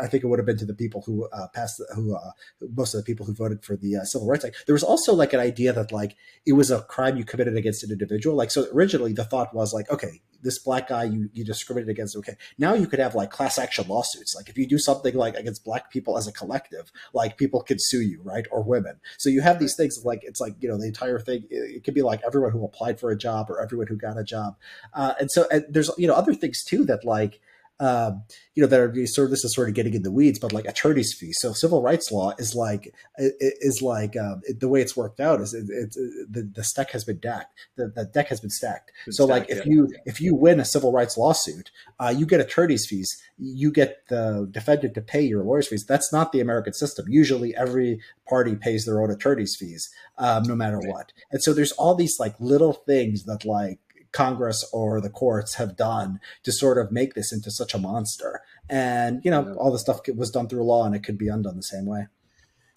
i think it would have been to the people who uh, passed who uh, most of the people who voted for the uh, civil rights act. There was also like an idea that like it was a crime you committed against an individual. Like so originally the thought was like okay this black guy you you discriminated against okay. Now you could have like class action lawsuits. Like if you do something like against black people as a collective like people could sue you right or women. So you have these things like it's like you know the entire thing it, it could be like everyone who applied for a job or everyone who got a job. Uh, and so and there's you know other things too that like um, you know, that are sort of this is sort of getting in the weeds, but like attorney's fees. So civil rights law is like is like um, it, the way it's worked out is it, it, the the deck has been decked. The, the deck has been stacked. Been so stacked, like if yeah. you if you win a civil rights lawsuit, uh, you get attorney's fees. You get the defendant to pay your lawyer's fees. That's not the American system. Usually, every party pays their own attorney's fees, um, no matter right. what. And so there's all these like little things that like Congress or the courts have done to sort of make this into such a monster. And you know, all the stuff was done through law, and it could be undone the same way.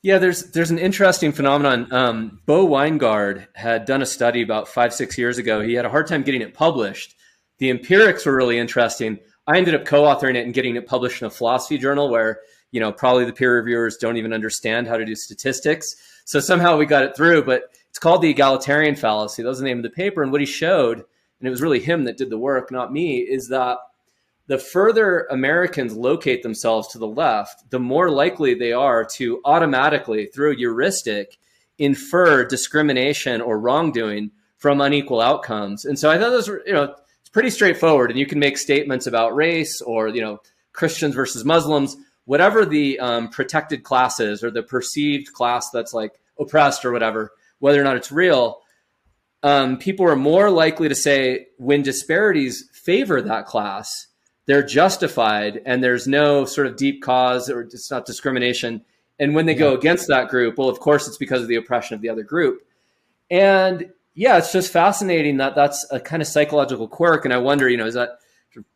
Yeah, there's there's an interesting phenomenon. Um, Bo Winegard had done a study about five six years ago. He had a hard time getting it published. The empirics were really interesting. I ended up co-authoring it and getting it published in a philosophy journal where you know probably the peer reviewers don't even understand how to do statistics. So somehow we got it through. But it's called the egalitarian fallacy. That was the name of the paper. And what he showed and it was really him that did the work, not me, is that the further Americans locate themselves to the left, the more likely they are to automatically, through heuristic, infer discrimination or wrongdoing from unequal outcomes. And so I thought those were, you know, it's pretty straightforward. And you can make statements about race or, you know, Christians versus Muslims, whatever the um, protected class is or the perceived class that's like oppressed or whatever, whether or not it's real um, people are more likely to say when disparities favor that class, they're justified and there's no sort of deep cause or it's not discrimination. And when they yeah. go against that group, well, of course, it's because of the oppression of the other group. And yeah, it's just fascinating that that's a kind of psychological quirk. And I wonder, you know, is that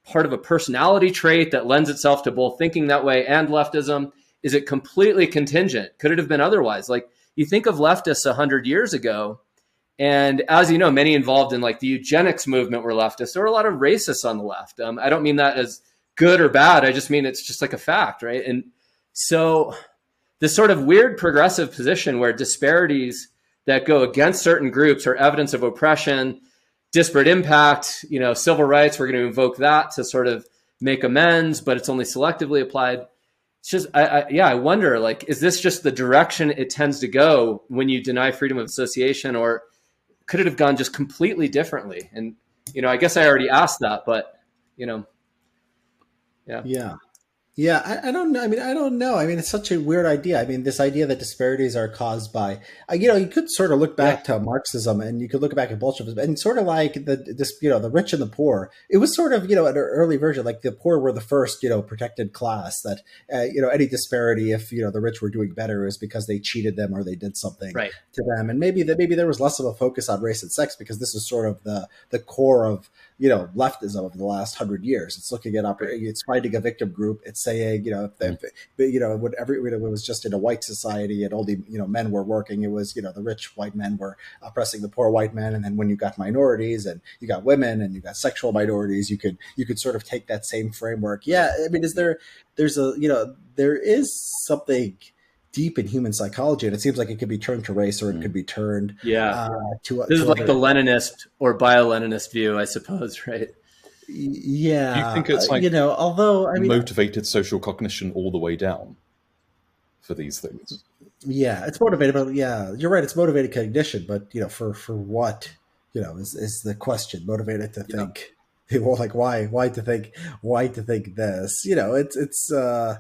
part of a personality trait that lends itself to both thinking that way and leftism? Is it completely contingent? Could it have been otherwise? Like you think of leftists 100 years ago, and as you know, many involved in like the eugenics movement were leftists. There were a lot of racists on the left. Um, I don't mean that as good or bad. I just mean it's just like a fact, right? And so this sort of weird progressive position where disparities that go against certain groups are evidence of oppression, disparate impact, you know, civil rights, we're going to invoke that to sort of make amends, but it's only selectively applied. It's just, I, I, yeah, I wonder, like, is this just the direction it tends to go when you deny freedom of association or could it have gone just completely differently? And you know, I guess I already asked that, but you know, yeah, yeah. Yeah, I, I, don't know. I mean, I don't know. I mean, it's such a weird idea. I mean, this idea that disparities are caused by, uh, you know, you could sort of look back yeah. to Marxism and you could look back at Bolshevism and sort of like the this, you know, the rich and the poor. It was sort of, you know, an early version, like the poor were the first, you know, protected class. That, uh, you know, any disparity, if you know the rich were doing better, is because they cheated them or they did something right. to them. And maybe that maybe there was less of a focus on race and sex because this is sort of the the core of you know leftism of the last hundred years. It's looking at it's finding a victim group. It's saying you know if, if, mm-hmm. you know when every you know, it was just in a white society and only you know men were working. It was you know the rich white men were oppressing the poor white men, and then when you got minorities and you got women and you got sexual minorities, you could you could sort of take that same framework. Yeah, I mean, is there there's a you know there is something deep in human psychology, and it seems like it could be turned to race or it could be turned. Yeah, uh, to this to is like the Leninist or bio-Leninist view, I suppose, right? Yeah, Do you think it's like you know, although I mean, motivated social cognition all the way down for these things. Yeah, it's motivated, but yeah, you're right. It's motivated cognition, but you know, for for what you know is is the question. Motivated to think. people like why why to think why to think this you know it's it's uh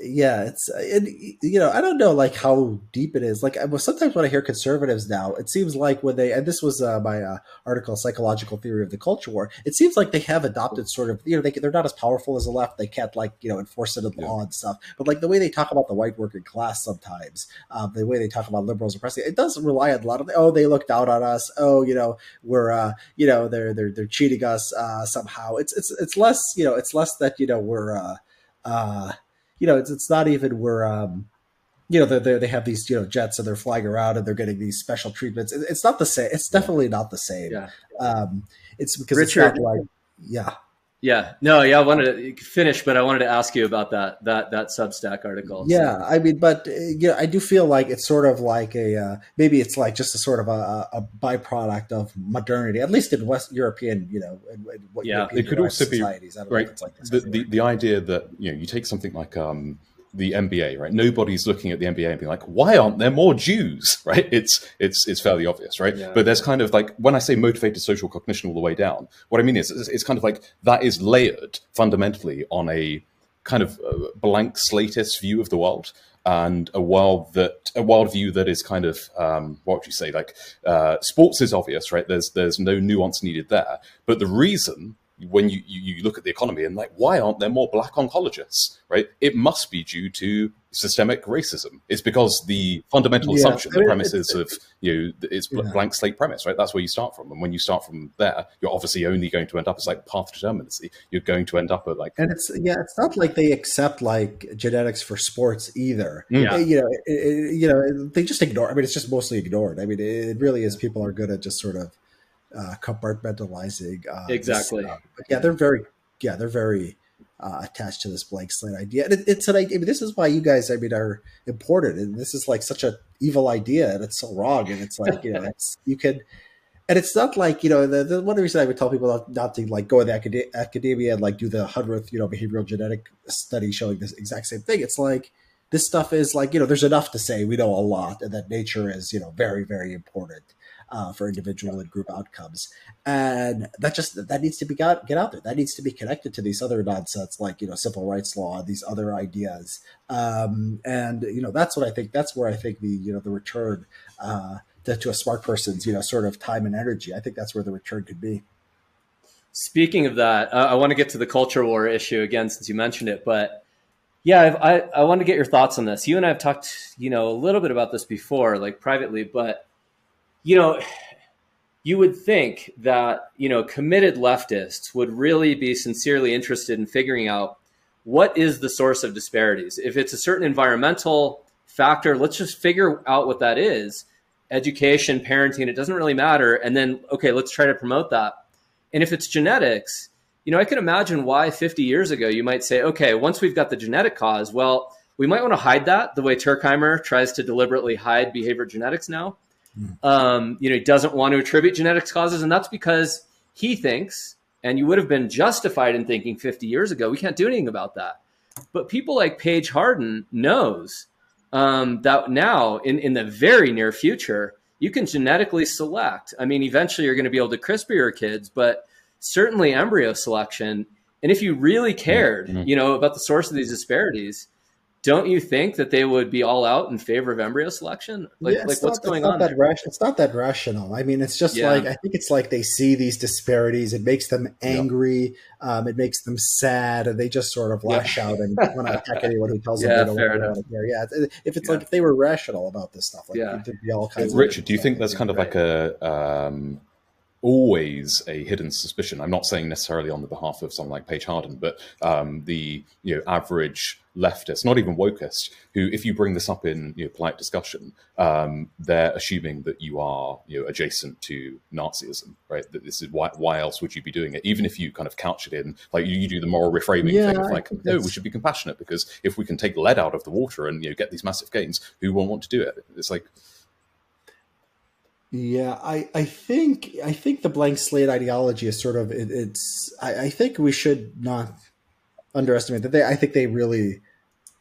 yeah it's and you know i don't know like how deep it is. Like sometimes when i hear conservatives now it seems like when they and this was uh, my uh, article psychological theory of the culture war it seems like they have adopted sort of you know they, they're not as powerful as the left. They can't like you know enforce it in yeah. law and stuff. But like the way they talk about the white working class sometimes um, the way they talk about liberals oppressing it does rely on a lot of oh they look down on us. Oh you know we're uh you know they're they're they're cheating us uh somehow. It's it's it's less you know it's less that you know we're uh uh you know, it's it's not even we're um, you know, they they have these you know jets and they're flying around and they're getting these special treatments. It's not the same. It's definitely not the same. Yeah. Um, it's because Richard, it's like, yeah. Yeah, no, yeah, I wanted to finish, but I wanted to ask you about that that that Substack article. Yeah, so. I mean, but uh, yeah, I do feel like it's sort of like a uh, maybe it's like just a sort of a, a byproduct of modernity, at least in West European, you know, in, in what yeah, European it could also be right. Like the, the, the idea that you know you take something like um, the NBA, right? Nobody's looking at the NBA and being like, why aren't there more Jews, right? It's it's it's fairly obvious, right? Yeah. But there's kind of like when I say motivated social cognition all the way down, what I mean is it's, it's kind of like that is layered fundamentally on a kind of uh, blank slatist view of the world and a world that a world view that is kind of um, what would you say like uh, sports is obvious, right? There's there's no nuance needed there, but the reason when you, you, look at the economy and like, why aren't there more black oncologists, right? It must be due to systemic racism. It's because the fundamental yeah. assumption, the premises of, you know, it's yeah. blank slate premise, right? That's where you start from. And when you start from there, you're obviously only going to end up as like path determinacy. You're going to end up at like. And it's, yeah, it's not like they accept like genetics for sports either. Mm. Yeah. You know, it, it, you know, they just ignore, I mean, it's just mostly ignored. I mean, it really is people are good at just sort of, uh, compartmentalizing. Uh, exactly. This, uh, yeah, they're very yeah they're very uh, attached to this blank slate idea. And it, it's an idea. I mean, this is why you guys I mean are important, and this is like such a evil idea, and it's so wrong. And it's like you know, it's you can. And it's not like you know the, the one reason I would tell people not, not to like go in the acad- academia and like do the hundredth you know behavioral genetic study showing this exact same thing. It's like this stuff is like you know there's enough to say we know a lot and that nature is you know very very important uh, for individual and group outcomes. And that just that needs to be got get out there. That needs to be connected to these other nonsense like you know civil rights law, these other ideas. Um, and you know that's what I think. That's where I think the you know the return uh, to, to a smart person's you know sort of time and energy. I think that's where the return could be. Speaking of that, uh, I want to get to the culture war issue again since you mentioned it, but yeah, I've, i I want to get your thoughts on this. You and I have talked, you know, a little bit about this before, like privately, but you know, you would think that, you know, committed leftists would really be sincerely interested in figuring out what is the source of disparities. If it's a certain environmental factor, let's just figure out what that is. Education, parenting, it doesn't really matter. And then, okay, let's try to promote that. And if it's genetics, you know, I can imagine why 50 years ago you might say, okay, once we've got the genetic cause, well, we might want to hide that the way Turkheimer tries to deliberately hide behavior genetics now. Um, you know, he doesn't want to attribute genetics causes, and that's because he thinks, and you would have been justified in thinking 50 years ago, we can't do anything about that. But people like Paige Harden knows um, that now, in, in the very near future, you can genetically select. I mean, eventually you're going to be able to CRISPR your kids, but certainly embryo selection. And if you really cared, mm-hmm. you know, about the source of these disparities, don't you think that they would be all out in favor of embryo selection? Like, yeah, like what's not, going on? That it's not that rational. I mean, it's just yeah. like I think it's like they see these disparities. It makes them angry. Yep. Um, it makes them sad, and they just sort of lash yep. out and want to attack anyone who tells yeah, them they don't want to hear. Yeah, if it's like if they were rational about this stuff, like yeah. there'd be all kinds. Richard, do you think there's kind of like a um, always a hidden suspicion. I'm not saying necessarily on the behalf of someone like Paige Harden, but um, the you know average leftist, not even wokist, who, if you bring this up in you know, polite discussion, um, they're assuming that you are you know adjacent to Nazism, right? That this is why why else would you be doing it? Even if you kind of couch it in like you, you do the moral reframing yeah, thing of like, no, we should be compassionate because if we can take lead out of the water and you know get these massive gains, who won't want to do it? It's like yeah, I, I think I think the blank slate ideology is sort of it, it's I, I think we should not underestimate that they I think they really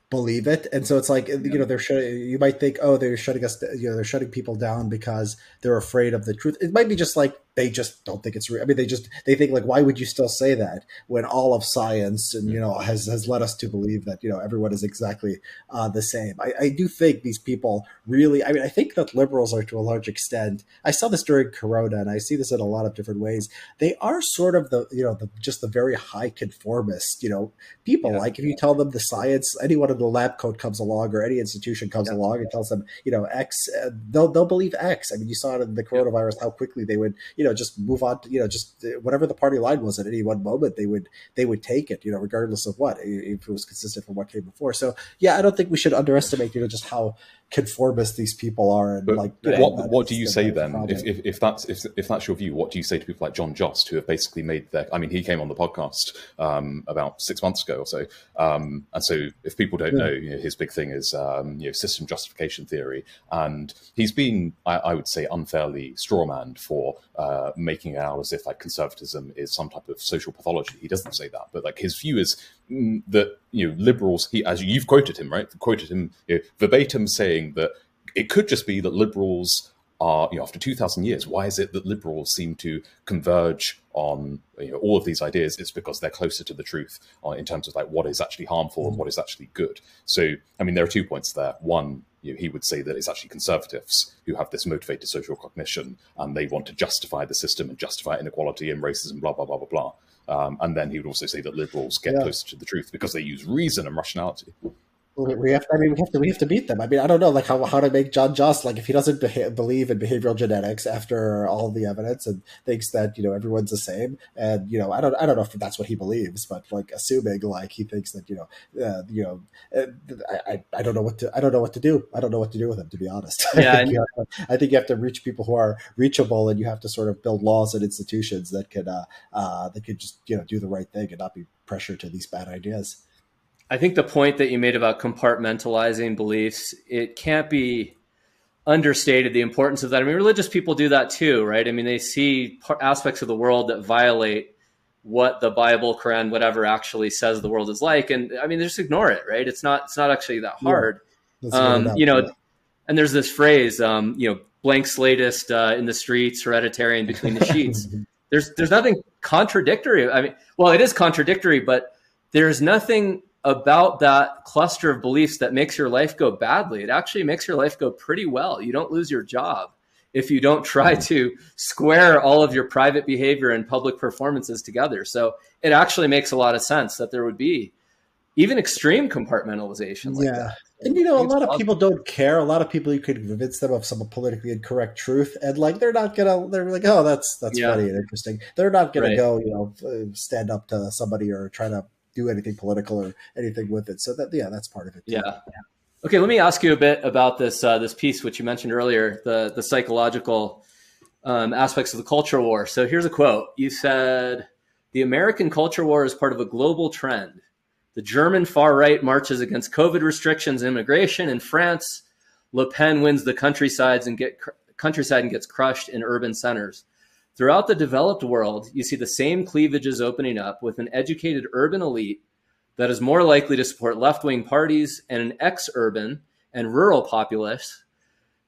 believe it. And so it's like you know they're shutting you might think oh they're shutting us you know they're shutting people down because they're afraid of the truth. It might be just like they just don't think it's real. I mean, they just they think like, why would you still say that when all of science and you know has has led us to believe that you know everyone is exactly uh, the same. I, I do think these people really. I mean, I think that liberals are to a large extent. I saw this during Corona, and I see this in a lot of different ways. They are sort of the you know the just the very high conformist you know people. Yeah. Like if you tell them the science, anyone in the lab coat comes along or any institution comes yeah. along and tells them you know X, uh, they'll they'll believe X. I mean, you saw it in the coronavirus how quickly they would you know just move on to you know just uh, whatever the party line was at any one moment they would they would take it you know regardless of what if it was consistent from what came before. So yeah, I don't think we should underestimate you know just how conformist these people are. And but like, what, what do you say then? If, if, if, that's if, if that's your view, what do you say to people like John Jost, who have basically made their? I mean, he came on the podcast um, about six months ago or so, um, and so if people don't yeah. know, you know, his big thing is um, you know system justification theory, and he's been, I, I would say, unfairly strawmanned for uh, making it out as if like conservatism is some type of social pathology. He doesn't say that, but like his view is mm, that you know liberals. He as you've quoted him right, quoted him you know, verbatim saying that it could just be that liberals are you know after 2000 years why is it that liberals seem to converge on you know, all of these ideas it's because they're closer to the truth in terms of like what is actually harmful and what is actually good so i mean there are two points there one you know, he would say that it's actually conservatives who have this motivated social cognition and they want to justify the system and justify inequality and racism, blah, blah, blah, blah, blah. Um, and then he would also say that liberals get yeah. closer to the truth because they use reason and rationality. We have. I mean, we have to. We have to beat them. I mean, I don't know, like how, how to make John Jost like if he doesn't beha- believe in behavioral genetics after all the evidence and thinks that you know everyone's the same, and you know, I don't. I don't know if that's what he believes, but like assuming like he thinks that you know, uh, you know, uh, I, I, don't know what to. I don't know what to do. I don't know what to do with him, to be honest. Yeah, I think, to, I think you have to reach people who are reachable, and you have to sort of build laws and institutions that could, uh, uh, that could just you know do the right thing and not be pressure to these bad ideas. I think the point that you made about compartmentalizing beliefs, it can't be understated the importance of that. I mean, religious people do that too, right? I mean, they see aspects of the world that violate what the Bible, Quran, whatever actually says the world is like, and I mean, they just ignore it, right? It's not it's not actually that hard, yeah, um, you know. And there's this phrase, um, you know, blank slatist uh, in the streets, hereditary between the sheets. there's there's nothing contradictory. I mean, well, it is contradictory, but there's nothing about that cluster of beliefs that makes your life go badly. It actually makes your life go pretty well. You don't lose your job if you don't try to square all of your private behavior and public performances together. So it actually makes a lot of sense that there would be even extreme compartmentalization like yeah. that. And you know, a lot of people don't care. A lot of people you could convince them of some politically incorrect truth, and like they're not gonna. They're like, oh, that's that's yeah. funny and interesting. They're not gonna right. go, you know, stand up to somebody or try to do anything political or anything with it. So that yeah, that's part of it. Too. Yeah. Okay, let me ask you a bit about this uh, this piece which you mentioned earlier, the the psychological um, aspects of the culture war. So here's a quote. You said the American culture war is part of a global trend. The German far right marches against COVID restrictions, immigration. In France, Le Pen wins the countrysides and get countryside and gets crushed in urban centers. Throughout the developed world, you see the same cleavages opening up with an educated urban elite that is more likely to support left wing parties and an ex urban and rural populace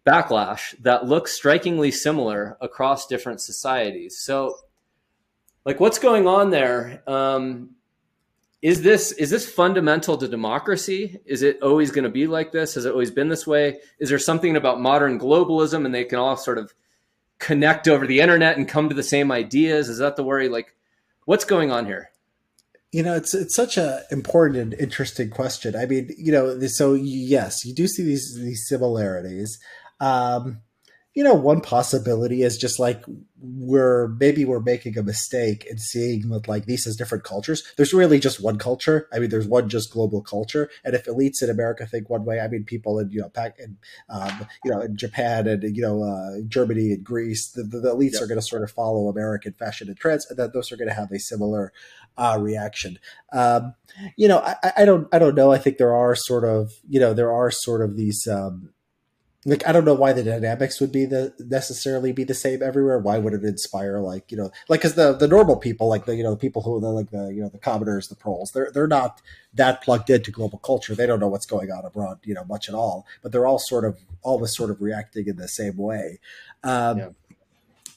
backlash that looks strikingly similar across different societies. So, like, what's going on there? Um, is this is this fundamental to democracy? Is it always going to be like this? Has it always been this way? Is there something about modern globalism and they can all sort of connect over the internet and come to the same ideas? Is that the worry? Like, what's going on here? You know, it's it's such a important and interesting question. I mean, you know, so yes, you do see these these similarities. Um, you know, one possibility is just like we're maybe we're making a mistake in seeing that like these as different cultures. There's really just one culture. I mean, there's one just global culture. And if elites in America think one way, I mean, people in you know, Pac, in, um, you know, in Japan and you know, uh, Germany and Greece, the, the, the elites yep. are going to sort of follow American fashion and trends, and that those are going to have a similar uh, reaction. Um, you know, I, I don't, I don't know. I think there are sort of, you know, there are sort of these. Um, like I don't know why the dynamics would be the necessarily be the same everywhere. Why would it inspire like you know like because the the normal people like the you know the people who the like the you know the commoners the proles they're they're not that plugged into global culture. They don't know what's going on abroad you know much at all. But they're all sort of always sort of reacting in the same way. Um, yeah.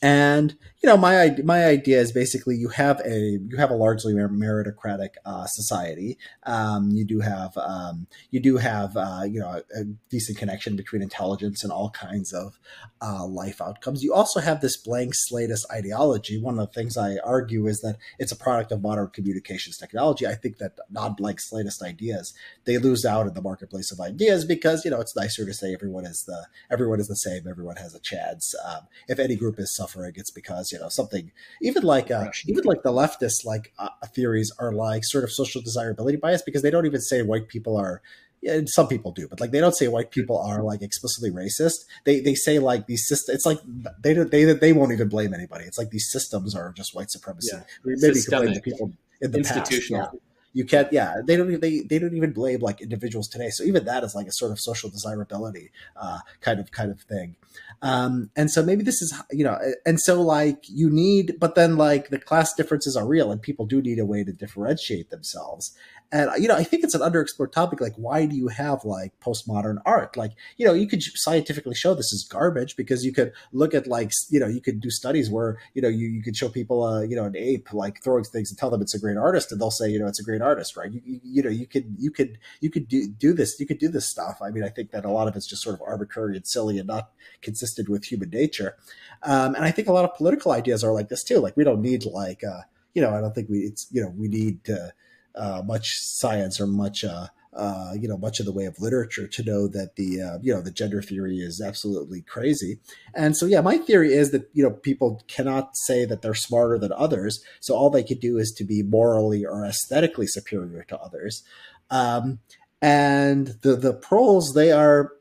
And you know my my idea is basically you have a you have a largely meritocratic uh, society. Um, you do have um, you do have uh, you know a, a, decent connection between intelligence and all kinds of uh, life outcomes. You also have this blank slateist ideology. One of the things I argue is that it's a product of modern communications technology. I think that non blank slateist ideas they lose out in the marketplace of ideas because you know it's nicer to say everyone is the everyone is the same, everyone has a chance. Um, if any group is suffering, it's because you know something even like uh, even like the leftist like uh, theories are like sort of social desirability bias because they don't even say white people are and some people do, but like they don't say white people are like explicitly racist. They they say like these systems. It's like they don't they they won't even blame anybody. It's like these systems are just white supremacy. Yeah. Maybe you can blame the people in the institutional. Past, yeah you can't yeah they don't they, they don't even blame like individuals today. So even that is like a sort of social desirability uh, kind of kind of thing. Um, and so maybe this is you know and so like you need but then like the class differences are real and people do need a way to differentiate themselves and you know i think it's an underexplored topic like why do you have like postmodern art? Like you know you could scientifically show this is garbage because you could look at like you know you could do studies where you know you, you could show people uh you know an ape like throwing things and tell them it's a great artist and they'll say you know it's a great artist right? You, you, you know you could you could you could do, do this you could do this stuff. I mean i think that a lot of it's just sort of arbitrary and silly and not consistent with human nature. Um, and i think a lot of political ideas are like this too. Like we don't need like uh you know i don't think we it's you know we need to uh, much science or much uh, uh, you know much of the way of literature to know that the uh, you know the gender theory is absolutely crazy. And so yeah my theory is that you know people cannot say that they're smarter than others. So all they could do is to be morally or aesthetically superior to others. Um, and the the proles they are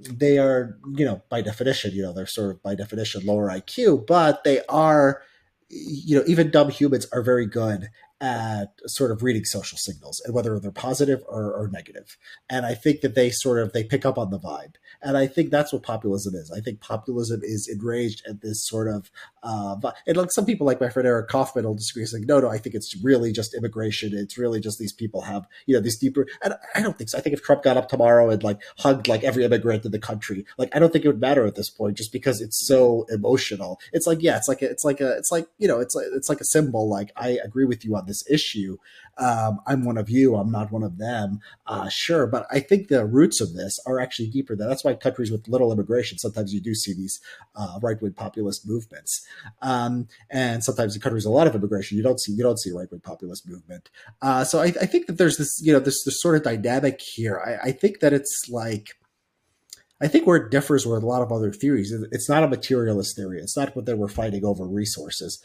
they are you know by definition you know they're sort of by definition lower iq but they are you know even dumb humans are very good at sort of reading social signals and whether they're positive or, or negative. And I think that they sort of they pick up on the vibe. And I think that's what populism is. I think populism is enraged at this sort of uh, and like some people like my friend Eric Kaufmann will disagree. He's like, no, no, I think it's really just immigration. It's really just these people have, you know, these deeper and I don't think so. I think if Trump got up tomorrow and like hugged like every immigrant in the country, like I don't think it would matter at this point just because it's so emotional. It's like, yeah, it's like a, it's like a it's like, you know, it's like it's like a symbol. Like I agree with you on this issue. Um, I'm one of you. I'm not one of them. Uh, sure, but I think the roots of this are actually deeper. Than that's why countries with little immigration sometimes you do see these uh, right wing populist movements, um, and sometimes in countries with a lot of immigration you don't see you don't see right wing populist movement. Uh, so I, I, think that there's this you know this this sort of dynamic here. I, I think that it's like. I think where it differs with a lot of other theories, it's not a materialist theory. It's not what they were fighting over resources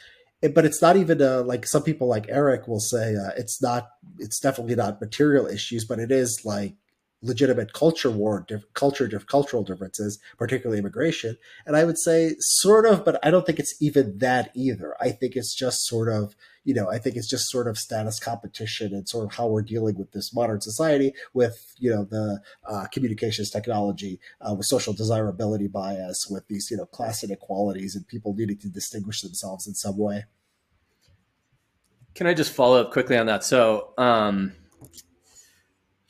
but it's not even like some people like Eric will say uh, it's not it's definitely not material issues, but it is like legitimate culture war, culture, cultural differences, particularly immigration. And I would say sort of, but I don't think it's even that either. I think it's just sort of, you know, I think it's just sort of status competition and sort of how we're dealing with this modern society with, you know, the uh, communications technology, uh, with social desirability bias, with these, you know, class inequalities and people needing to distinguish themselves in some way. Can I just follow up quickly on that? So, um,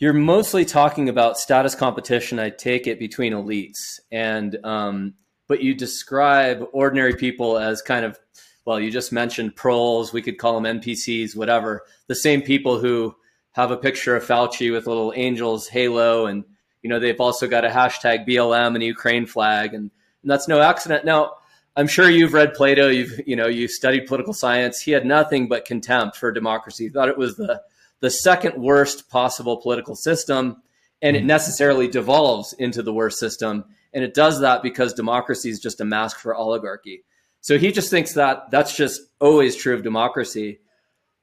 you're mostly talking about status competition. I take it between elites, and um, but you describe ordinary people as kind of well, you just mentioned proles. We could call them NPCs, whatever. The same people who have a picture of Fauci with little angels halo, and you know they've also got a hashtag BLM and a Ukraine flag, and, and that's no accident. Now, I'm sure you've read Plato. You've you know you studied political science. He had nothing but contempt for democracy. He thought it was the the second worst possible political system, and it mm-hmm. necessarily devolves into the worst system. And it does that because democracy is just a mask for oligarchy. So he just thinks that that's just always true of democracy.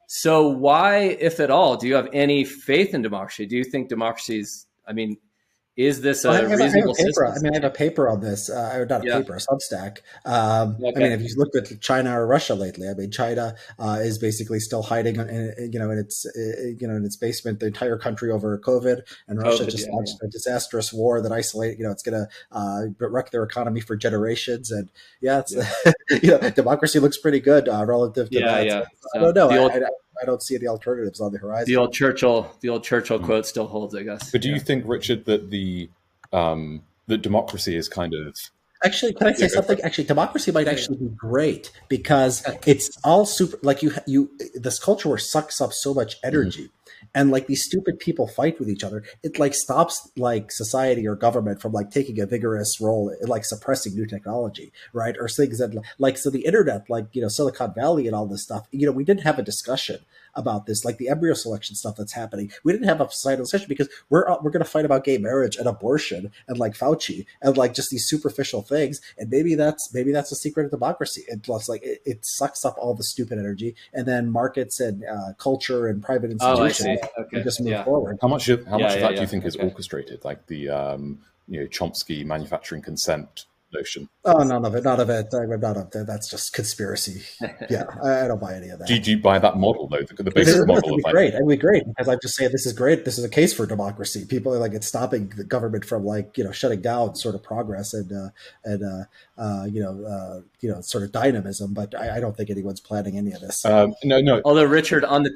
So why, if at all, do you have any faith in democracy? Do you think democracy is, I mean, is this a reasonable I paper, I mean, I have a paper on this, uh, or not a yeah. paper, a Substack. Um, okay. I mean, if you looked at China or Russia lately, I mean, China uh, is basically still hiding, in, you know, in its, you know, in its basement, the entire country over COVID, and Russia COVID, just yeah, launched yeah. a disastrous war that isolate, you know, it's going to uh, wreck their economy for generations, and yeah, it's, you know, democracy looks pretty good uh, relative to yeah, that. yeah. So, I don't know. Old- I, I, I don't see any alternatives on the horizon. The old Churchill, the old Churchill mm. quote still holds, I guess. But do yeah. you think, Richard, that the um, that democracy is kind of Actually, can I say something? Actually, democracy might actually be great because it's all super. Like you, you, this culture where sucks up so much energy. And like these stupid people fight with each other. It like stops like society or government from like taking a vigorous role in like suppressing new technology right? Or things that like so the internet like you know silicon valley and all this stuff you know we didn't have a discussion about this, like the embryo selection stuff that's happening. We didn't have a societal discussion because we're we're going to fight about gay marriage and abortion and like Fauci and like just these superficial things. And maybe that's maybe that's the secret of democracy. It plus like it, it sucks up all the stupid energy, and then markets and uh, culture and private oh, institutions oh, okay. just move yeah. forward. How much of how yeah, much yeah, of that do you think is orchestrated? Like the um, you know Chomsky manufacturing consent notion. Oh, none of it. None of it. I'm not up there. That's just conspiracy. Yeah, I, I, don't buy any of that. Do, do you buy that model though? The, the basic model of like, great. It'd be great because I'm just saying this is great. This is a case for democracy. People are like it's stopping the government from like you know shutting down sort of progress and uh, and uh, uh, you know uh, you know sort of dynamism. But I, I, don't think anyone's planning any of this. Um, no, no. Although Richard on the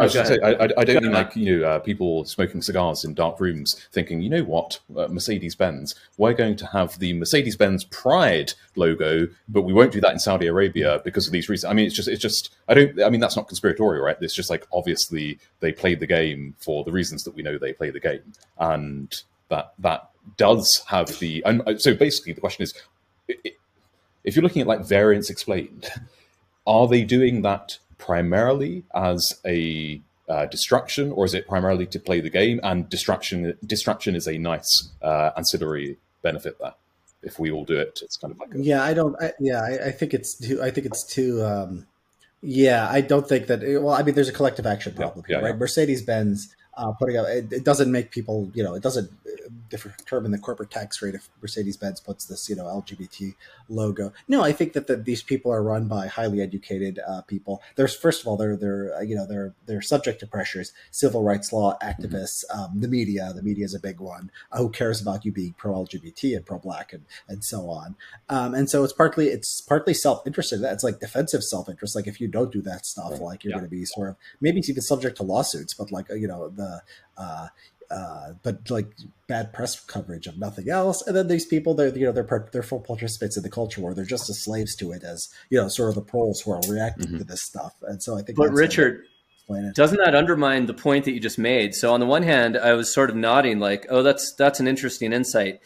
I was say, I, I, don't mean like you know uh, people smoking cigars in dark rooms, thinking, you know what, uh, Mercedes Benz, we're going to have the Mercedes Benz Pride logo, but we won't do that in Saudi Arabia because of these reasons. I mean, it's just, it's just, I don't, I mean, that's not conspiratorial, right? It's just like obviously they played the game for the reasons that we know they play the game, and that that does have the. And uh, so basically, the question is, if you're looking at like variance explained, are they doing that? Primarily as a uh, distraction, or is it primarily to play the game? And distraction distraction is a nice uh, ancillary benefit there. If we all do it, it's kind of like a... yeah. I don't. I, yeah, I, I, think it's too. I think it's too. Um, yeah, I don't think that. Well, I mean, there's a collective action problem yeah, yeah, right? Yeah. Mercedes Benz uh, putting up it, it, doesn't make people. You know, it doesn't determine the corporate tax rate if Mercedes Benz puts this, you know, LGBT logo. No, I think that the, these people are run by highly educated uh, people. There's first of all, they're they're uh, you know they're they're subject to pressures, civil rights law activists, mm-hmm. um, the media. The media is a big one. Uh, who cares about you being pro LGBT and pro black and and so on? Um, and so it's partly it's partly self interested. It's like defensive self interest. Like if you don't do that stuff, right. like you're yeah. going to be sort of maybe it's even subject to lawsuits. But like you know the uh, uh, but like bad press coverage of nothing else. And then these people, they're you know they're they're full participants in the culture war. They're just as slaves to it as you know sort of the proles who are reacting mm-hmm. to this stuff. And so I think. But Richard, doesn't that undermine the point that you just made? So on the one hand, I was sort of nodding like, oh, that's that's an interesting insight.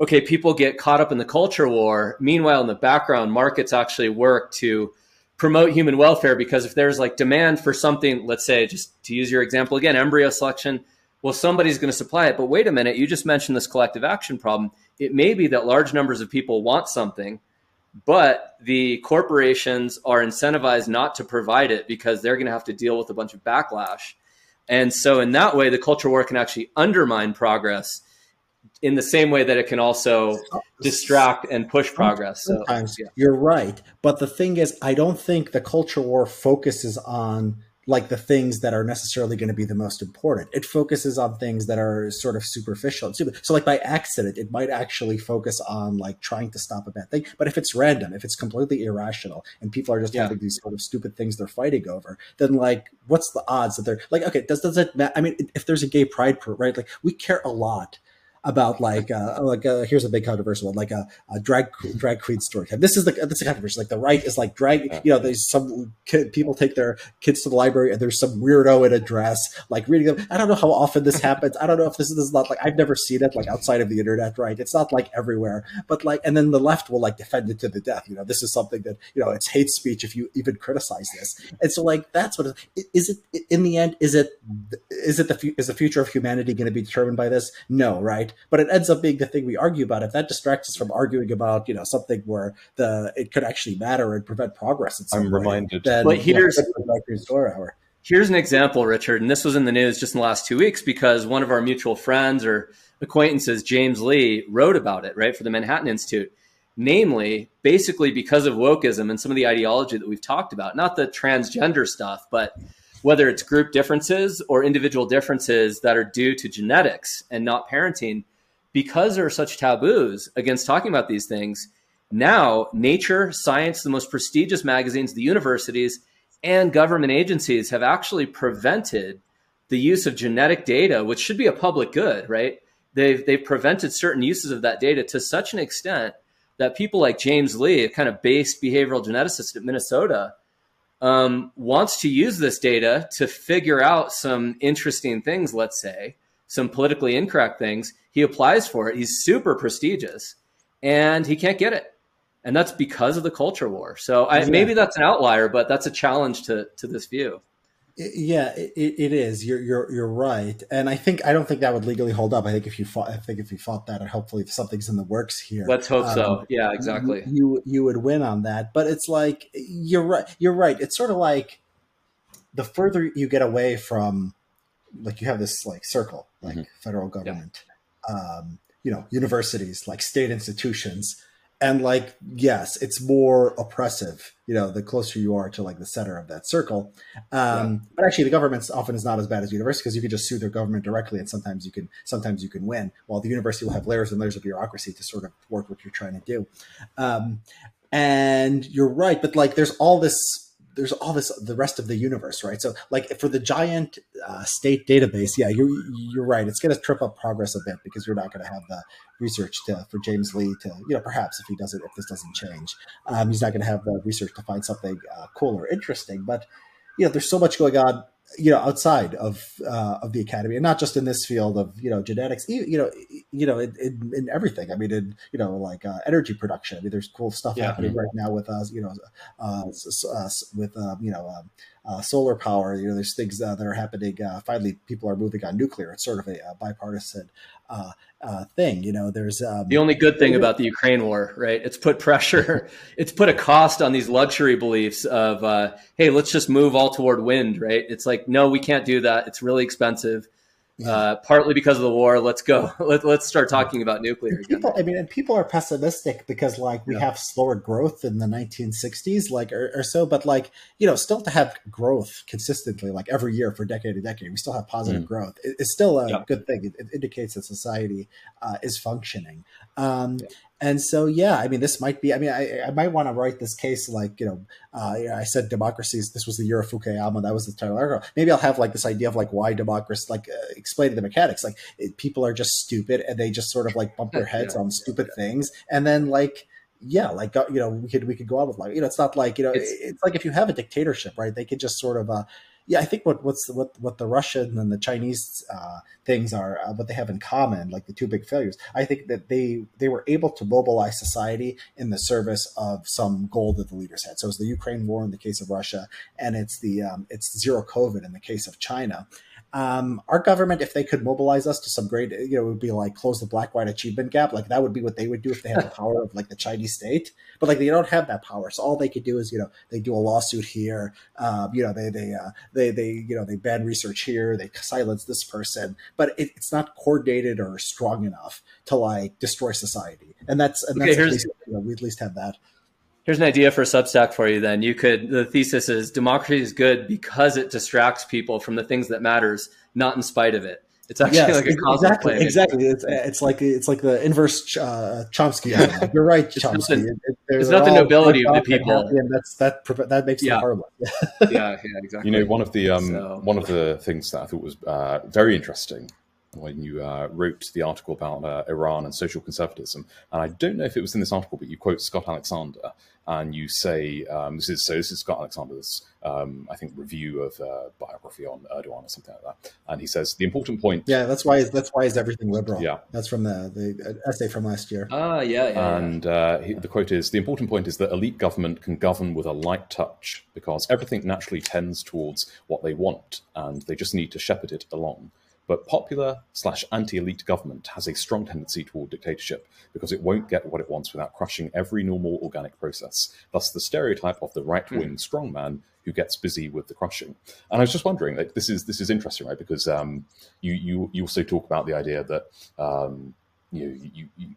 Okay, people get caught up in the culture war. Meanwhile, in the background, markets actually work to promote human welfare because if there's like demand for something, let's say, just to use your example again, embryo selection well, somebody's going to supply it. But wait a minute, you just mentioned this collective action problem. It may be that large numbers of people want something, but the corporations are incentivized not to provide it because they're going to have to deal with a bunch of backlash. And so, in that way, the culture war can actually undermine progress in the same way that it can also distract and push progress. So, yeah. you're right. But the thing is, I don't think the culture war focuses on like the things that are necessarily going to be the most important. It focuses on things that are sort of superficial. So like by accident, it might actually focus on like trying to stop a bad thing. But if it's random, if it's completely irrational and people are just yeah. having these sort of stupid things they're fighting over, then like what's the odds that they're like, okay, does, does it matter? I mean, if there's a gay pride, right? Like we care a lot about like uh, like uh, here's a big controversial one like a, a drag drag queen story time. This is the this is a controversy. Like the right is like drag. You know, there's some kid, people take their kids to the library and there's some weirdo in a dress like reading them. I don't know how often this happens. I don't know if this is, this is not like I've never seen it like outside of the internet. Right? It's not like everywhere, but like and then the left will like defend it to the death. You know, this is something that you know it's hate speech if you even criticize this. And so like that's what it, is it in the end is it is it the is the future of humanity going to be determined by this? No, right? But it ends up being the thing we argue about. If that distracts us from arguing about, you know, something where the it could actually matter and prevent progress, I'm way, reminded. Then, but here's yeah, here's an example, Richard, and this was in the news just in the last two weeks because one of our mutual friends or acquaintances, James Lee, wrote about it right for the Manhattan Institute. Namely, basically because of wokeism and some of the ideology that we've talked about, not the transgender stuff, but whether it's group differences or individual differences that are due to genetics and not parenting, because there are such taboos against talking about these things, now Nature, Science, the most prestigious magazines, the universities, and government agencies have actually prevented the use of genetic data, which should be a public good, right? They've, they've prevented certain uses of that data to such an extent that people like James Lee, a kind of based behavioral geneticist at Minnesota, um, wants to use this data to figure out some interesting things, let's say, some politically incorrect things. He applies for it. He's super prestigious and he can't get it. And that's because of the culture war. So I, maybe that's an outlier, but that's a challenge to, to this view. Yeah, it, it is. You're you're you're right, and I think I don't think that would legally hold up. I think if you fought, I think if you fought that, and hopefully if something's in the works here. Let's hope um, so. Yeah, exactly. You you would win on that, but it's like you're right. You're right. It's sort of like the further you get away from, like you have this like circle, like mm-hmm. federal government, yeah. um, you know, universities, like state institutions and like yes it's more oppressive you know the closer you are to like the center of that circle um, yeah. but actually the government often is not as bad as university because you can just sue their government directly and sometimes you can sometimes you can win while the university will have layers and layers of bureaucracy to sort of work what you're trying to do um, and you're right but like there's all this there's all this the rest of the universe, right? So like for the giant uh, state database, yeah, you're you're right. It's going to trip up progress a bit because you're not going to have the research to, for James Lee to you know perhaps if he doesn't if this doesn't change, um, he's not going to have the research to find something uh, cool or interesting. But you know, there's so much going on you know outside of uh, of the academy and not just in this field of you know genetics you know you know in, in, in everything. I mean in you know like uh, energy production. I mean there's cool stuff yeah. happening right now with us you know uh, uh with um, you know um, uh, solar power. You know there's things uh, that are happening finally people are moving on nuclear. It's sort of a, a bipartisan uh, thing. You know, there's um, the only good thing about the Ukraine war, right? It's put pressure, it's put a cost on these luxury beliefs of, uh, hey, let's just move all toward wind, right? It's like, no, we can't do that. It's really expensive. Uh, partly because of the war. Let's go. Let, let's start talking about nuclear. People, I mean, and people are pessimistic because like we yeah. have slower growth in the 1960s, like or, or, so. But like you know, still to have growth consistently, like every year for decade to decade, we still have positive mm. growth. It, it's still a yeah. good thing. It, it, indicates that society uh, is functioning. Um, and so, yeah, I mean, this might be. I mean, I, I might want to write this case like you know, uh, I said democracies. This was the year of Fukuyama. That was the title. Maybe I'll have like this idea of like why democracy, like uh, explaining the mechanics. Like it, people are just stupid and they just sort of like bump their heads yeah, on stupid yeah. things, and then like yeah, like uh, you know, we could we could go on with like you know, it's not like you know, it's, it's like if you have a dictatorship, right? They could just sort of uh, yeah, I think what what's what what the Russian and the Chinese uh, things are, uh, what they have in common, like the two big failures. I think that they they were able to mobilize society in the service of some goal that the leaders had. So it's the Ukraine war in the case of Russia, and it's the um, it's zero COVID in the case of China. Um, our government, if they could mobilize us to some great, you know, it would be like close the black white achievement gap. Like that would be what they would do if they had the power of like the Chinese state. But like they don't have that power, so all they could do is you know they do a lawsuit here. Um, you know they they uh, they they you know they ban research here. They silence this person, but it, it's not coordinated or strong enough to like destroy society. And that's and that's okay, at least, you know, we at least have that. Here's an idea for Substack for you. Then you could. The thesis is democracy is good because it distracts people from the things that matters, not in spite of it. It's actually yes, like a exactly, plan. exactly. It's, it's like it's like the inverse uh, Chomsky. You're right, Chomsky. It's nothing, it, it's not the nobility of the people, and that's that that makes yeah. them horrible. yeah, yeah, exactly. You know, one of the um, so. one of the things that I thought was uh, very interesting when you uh, wrote the article about uh, Iran and social conservatism, and I don't know if it was in this article, but you quote Scott Alexander, and you say um, this is so this is Scott Alexander's um, I think review of uh, biography on Erdogan or something like that, and he says the important point. Yeah, that's why that's why is everything liberal. Yeah, that's from the the essay from last year. Ah, yeah, yeah. And uh, he, the quote is the important point is that elite government can govern with a light touch because everything naturally tends towards what they want, and they just need to shepherd it along. But popular slash anti-elite government has a strong tendency toward dictatorship because it won't get what it wants without crushing every normal organic process. Thus, the stereotype of the right-wing mm. strongman who gets busy with the crushing. And I was just wondering, like, this is this is interesting, right? Because um, you you you also talk about the idea that um, you, you, you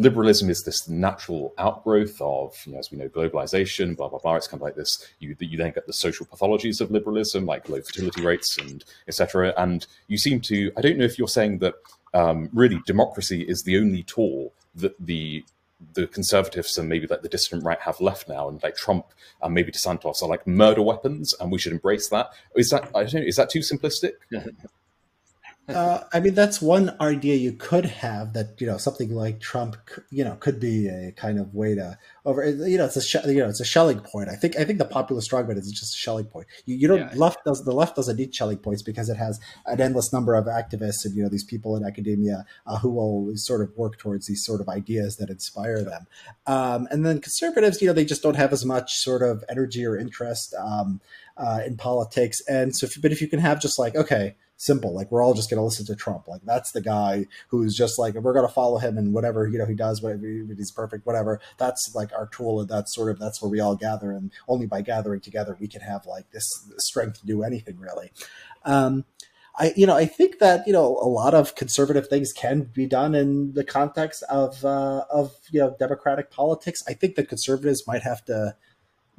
liberalism is this natural outgrowth of, you know, as we know, globalization, blah, blah, blah. It's kind of like this, you, you then get the social pathologies of liberalism, like low fertility rates and etc. And you seem to, I don't know if you're saying that um, really democracy is the only tool that the the conservatives and maybe like the dissident right have left now, and like Trump and maybe DeSantis are like murder weapons, and we should embrace that. Is that I don't know, is that too simplistic? uh, I mean, that's one idea you could have that you know something like Trump, you know, could be a kind of way to over. You know, it's a you know it's a Schelling point. I think I think the popular strongman is just a Schelling point. You, you don't yeah. left does the left doesn't need Schelling points because it has an endless number of activists and you know these people in academia uh, who will sort of work towards these sort of ideas that inspire them. Um, and then conservatives, you know, they just don't have as much sort of energy or interest um, uh, in politics. And so, if, but if you can have just like okay simple. Like we're all just going to listen to Trump. Like that's the guy who's just like we're going to follow him and whatever you know he does, whatever he's perfect, whatever. That's like our tool, and that's sort of that's where we all gather. And only by gathering together we can have like this strength to do anything really. Um, I you know I think that you know a lot of conservative things can be done in the context of uh, of you know democratic politics. I think that conservatives might have to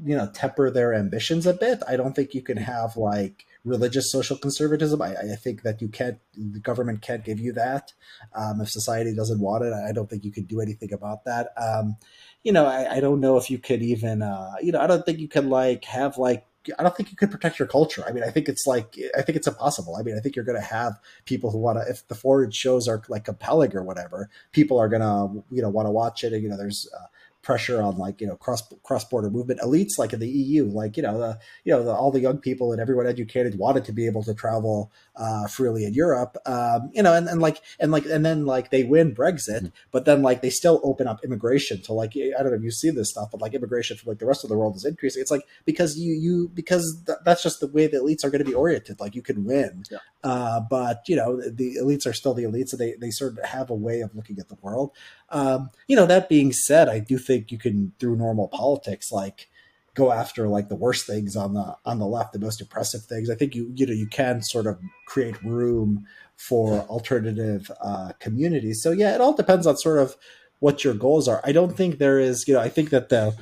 you know temper their ambitions a bit. I don't think you can have like religious social conservatism. I, I, think that you can't, the government can't give you that. Um, if society doesn't want it, I don't think you can do anything about that. Um, you know, I, I, don't know if you could even, uh, you know, I don't think you can like have like, I don't think you could protect your culture. I mean, I think it's like, I think it's impossible. I mean, I think you're going to have people who want to, if the forward shows are like compelling or whatever, people are going to, you know, want to watch it. And, you know, there's, uh, pressure on like you know cross cross border movement elites like in the EU like you know the you know the, all the young people and everyone educated wanted to be able to travel uh, freely in Europe um, you know and, and like and like and then like they win Brexit mm-hmm. but then like they still open up immigration to like I don't know if you see this stuff but like immigration from like the rest of the world is increasing it's like because you you because th- that's just the way the elites are going to be oriented like you can win yeah. uh, but you know the elites are still the elites and they they sort of have a way of looking at the world um, you know, that being said, I do think you can, through normal politics, like go after like the worst things on the on the left, the most oppressive things. I think you you know you can sort of create room for alternative uh, communities. So yeah, it all depends on sort of what your goals are. I don't think there is, you know, I think that the,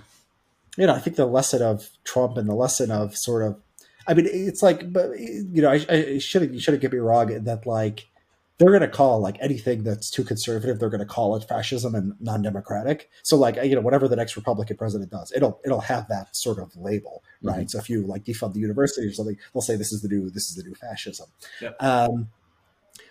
you know, I think the lesson of Trump and the lesson of sort of, I mean, it's like, but you know, I, I should you shouldn't get me wrong that like they're going to call like anything that's too conservative they're going to call it fascism and non-democratic. So like you know whatever the next republican president does it'll it'll have that sort of label right? Mm-hmm. so if you like defund the university or something they'll say this is the new this is the new fascism. Yep. um,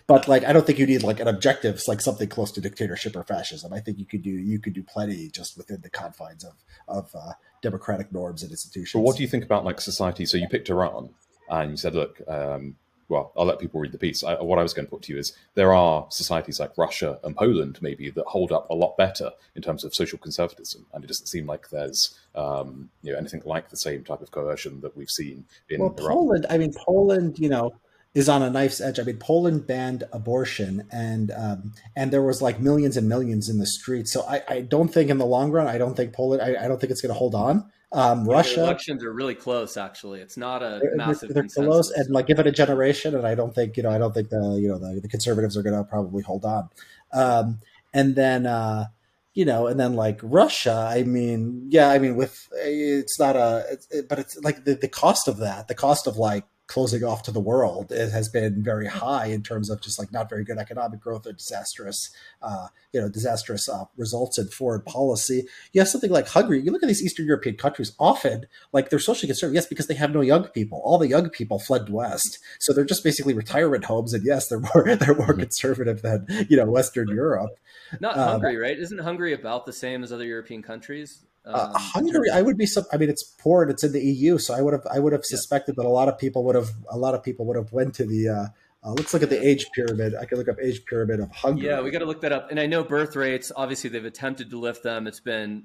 but like i don't think you need like an objective like something close to dictatorship or fascism. I think you could do you could do plenty just within the confines of of uh, democratic norms and institutions. But what do you think about like society? So you picked iran and you said look um, well, I'll let people read the piece. I, what I was going to put to you is there are societies like Russia and Poland, maybe, that hold up a lot better in terms of social conservatism, and it doesn't seem like there's um, you know anything like the same type of coercion that we've seen in well, Iran. Poland. I mean, Poland, you know, is on a knife's edge. I mean, Poland banned abortion, and um, and there was like millions and millions in the streets. So I, I don't think in the long run, I don't think Poland, I, I don't think it's going to hold on. Um, yeah, Russia elections are really close. Actually, it's not a they're, massive. They're close, and like give it a generation, and I don't think you know. I don't think the you know the, the conservatives are going to probably hold on. Um, and then uh, you know, and then like Russia. I mean, yeah, I mean, with it's not a, it's, it, but it's like the the cost of that, the cost of like closing off to the world it has been very high in terms of just like not very good economic growth or disastrous uh, you know disastrous uh, results in foreign policy. You have something like hungary. You look at these eastern european countries often like they're socially conservative yes because they have no young people. All the young people fled west. So they're just basically retirement homes and yes they're more they're more mm-hmm. conservative than you know western europe. Not um, hungary right? Isn't hungary about the same as other european countries uh, um, Hungary, I would be. I mean, it's poor and it's in the EU, so I would have. I would have suspected yeah. that a lot of people would have. A lot of people would have went to the. Uh, uh, let's look at the age pyramid. I can look up age pyramid of Hungary. Yeah, we got to look that up. And I know birth rates. Obviously, they've attempted to lift them. It's been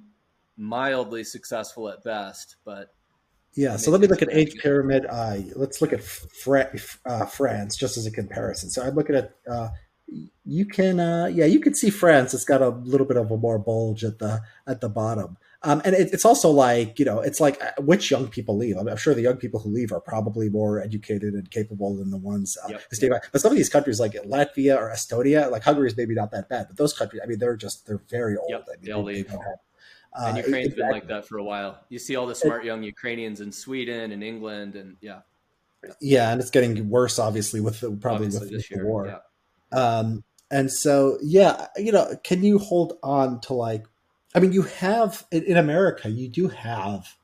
mildly successful at best, but yeah. So let me look at age pyramid. Uh, let's look at Fra- uh, France just as a comparison. So I'm looking at. Uh, you can, uh, yeah, you can see France. It's got a little bit of a more bulge at the at the bottom. Um, and it, it's also like you know, it's like uh, which young people leave. I'm, I'm, sure the young people who leave are probably more educated and capable than the ones uh, yep. who stay back. But some of these countries, like Latvia or Estonia, like Hungary is maybe not that bad, but those countries, I mean, they're just they're very old. Yep, I mean, they'll they, leave. They uh, and Ukraine's exactly. been like that for a while. You see all the smart young Ukrainians in Sweden and England, and yeah, yeah, and it's getting worse, obviously, with the, probably obviously with, with the war. Yeah. Um, and so, yeah, you know, can you hold on to like I mean, you have in America, you do have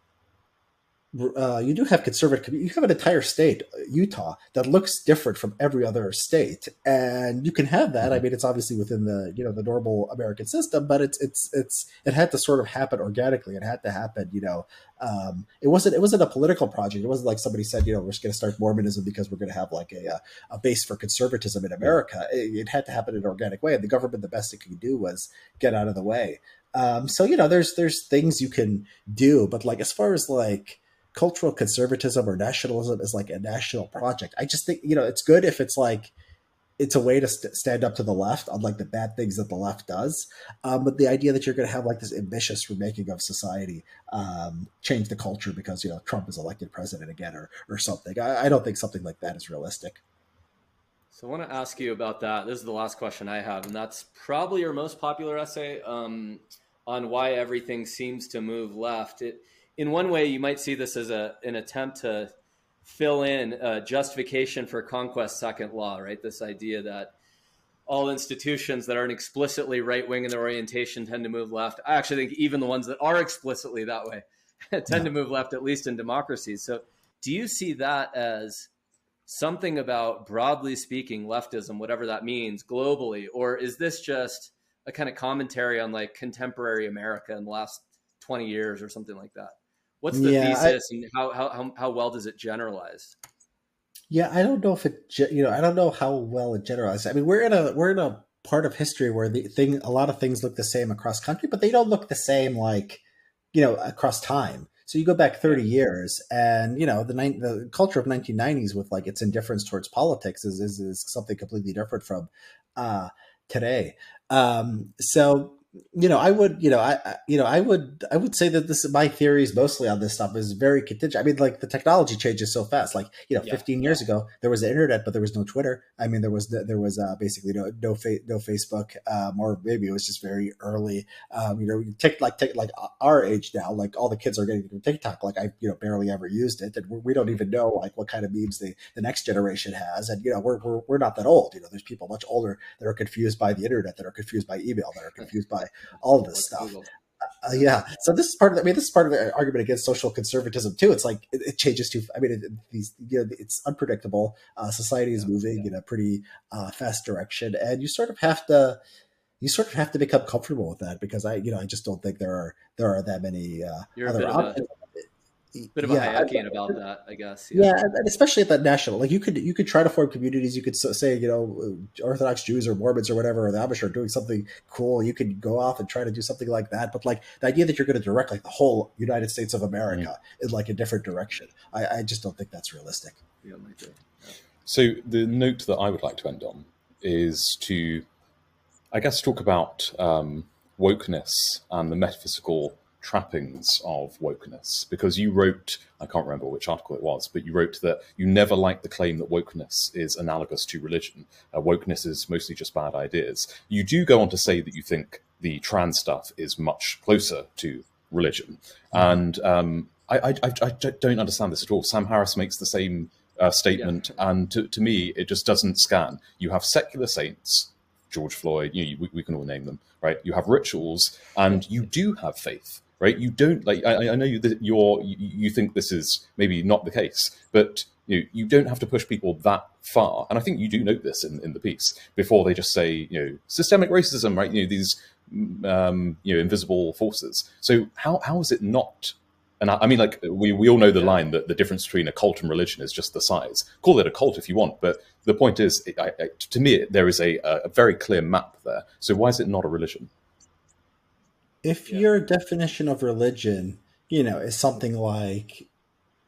uh, you do have conservative. You have an entire state, Utah, that looks different from every other state, and you can have that. I mm-hmm. mean, it's obviously within the you know the normal American system, but it's it's it's it had to sort of happen organically. It had to happen. You know, um, it wasn't it wasn't a political project. It wasn't like somebody said, you know, we're just going to start Mormonism because we're going to have like a a base for conservatism in America. It, it had to happen in an organic way, and the government the best it could do was get out of the way. Um, so you know, there's there's things you can do, but like as far as like cultural conservatism or nationalism is like a national project. I just think you know it's good if it's like it's a way to st- stand up to the left on like the bad things that the left does. Um, but the idea that you're going to have like this ambitious remaking of society, um, change the culture because you know Trump is elected president again or or something. I, I don't think something like that is realistic. So I want to ask you about that. This is the last question I have, and that's probably your most popular essay um, on why everything seems to move left. It in one way, you might see this as a, an attempt to fill in a justification for Conquest second law, right? This idea that all institutions that aren't explicitly right wing in their orientation tend to move left. I actually think even the ones that are explicitly that way tend yeah. to move left, at least in democracies. So, do you see that as something about, broadly speaking, leftism, whatever that means, globally? Or is this just a kind of commentary on like contemporary America in the last 20 years or something like that? What's the yeah, thesis, I, and how, how how well does it generalize? Yeah, I don't know if it you know I don't know how well it generalizes. I mean, we're in a we're in a part of history where the thing a lot of things look the same across country, but they don't look the same like you know across time. So you go back 30 years, and you know the the culture of 1990s with like its indifference towards politics is is, is something completely different from uh, today. Um, so you know, I would, you know, I, you know, I would, I would say that this, my theories mostly on this stuff is very contingent. I mean, like the technology changes so fast. Like, you know, yeah. 15 years ago there was the internet, but there was no Twitter. I mean, there was, there was uh, basically no, no, fa- no Facebook, um, or maybe it was just very early. Um, you know, take like, take like our age now, like all the kids are getting TikTok. Like I, you know, barely ever used it, and we don't even know like what kind of memes the, the next generation has. And you know, we're, we're, we're not that old. You know, there's people much older that are confused by the internet, that are confused by email, that are confused by by all of this stuff. Uh, yeah. So this is part of the, I mean, this is part of the argument against social conservatism too. It's like it, it changes too. I mean, it, these you know, it's unpredictable. Uh, society is moving yeah. in a pretty uh, fast direction, and you sort of have to you sort of have to become comfortable with that because I you know I just don't think there are there are that many uh, other options bit of yeah, a Hayekian about that, I guess. Yeah. yeah, and especially at that national, like you could you could try to form communities. You could say, you know, Orthodox Jews or Mormons or whatever, or the Amish are doing something cool. You could go off and try to do something like that. But like the idea that you're going to direct like the whole United States of America mm-hmm. in like a different direction, I, I, just don't think that's realistic. Yeah, yeah. So the note that I would like to end on is to, I guess, talk about um, wokeness and the metaphysical trappings of wokeness. Because you wrote i can't remember which article it was but you wrote that you never liked the claim that wokeness is analogous to religion. Uh, wokeness is mostly just bad ideas. You do go on to say that you think the trans stuff is much closer to religion. And um, I, I, I, don't understand this at all. Sam Harris makes the same uh, statement yeah. and to, to me it just doesn't scan. You have secular saints George Floyd, you know, we, we, can all name them, right? You have rituals and you do have faith right? You don't like. I, I know you that you're you, think this is maybe not the case, but you know, you don't have to push people that far. And I think you do note this in, in the piece before they just say you know systemic racism, right? You know these um, you know invisible forces. So how how is it not? And I, I mean, like we, we all know the line that the difference between a cult and religion is just the size. Call it a cult if you want, but the point is, I, I, to me, there is a, a very clear map there. So why is it not a religion? If yeah. your definition of religion, you know, is something like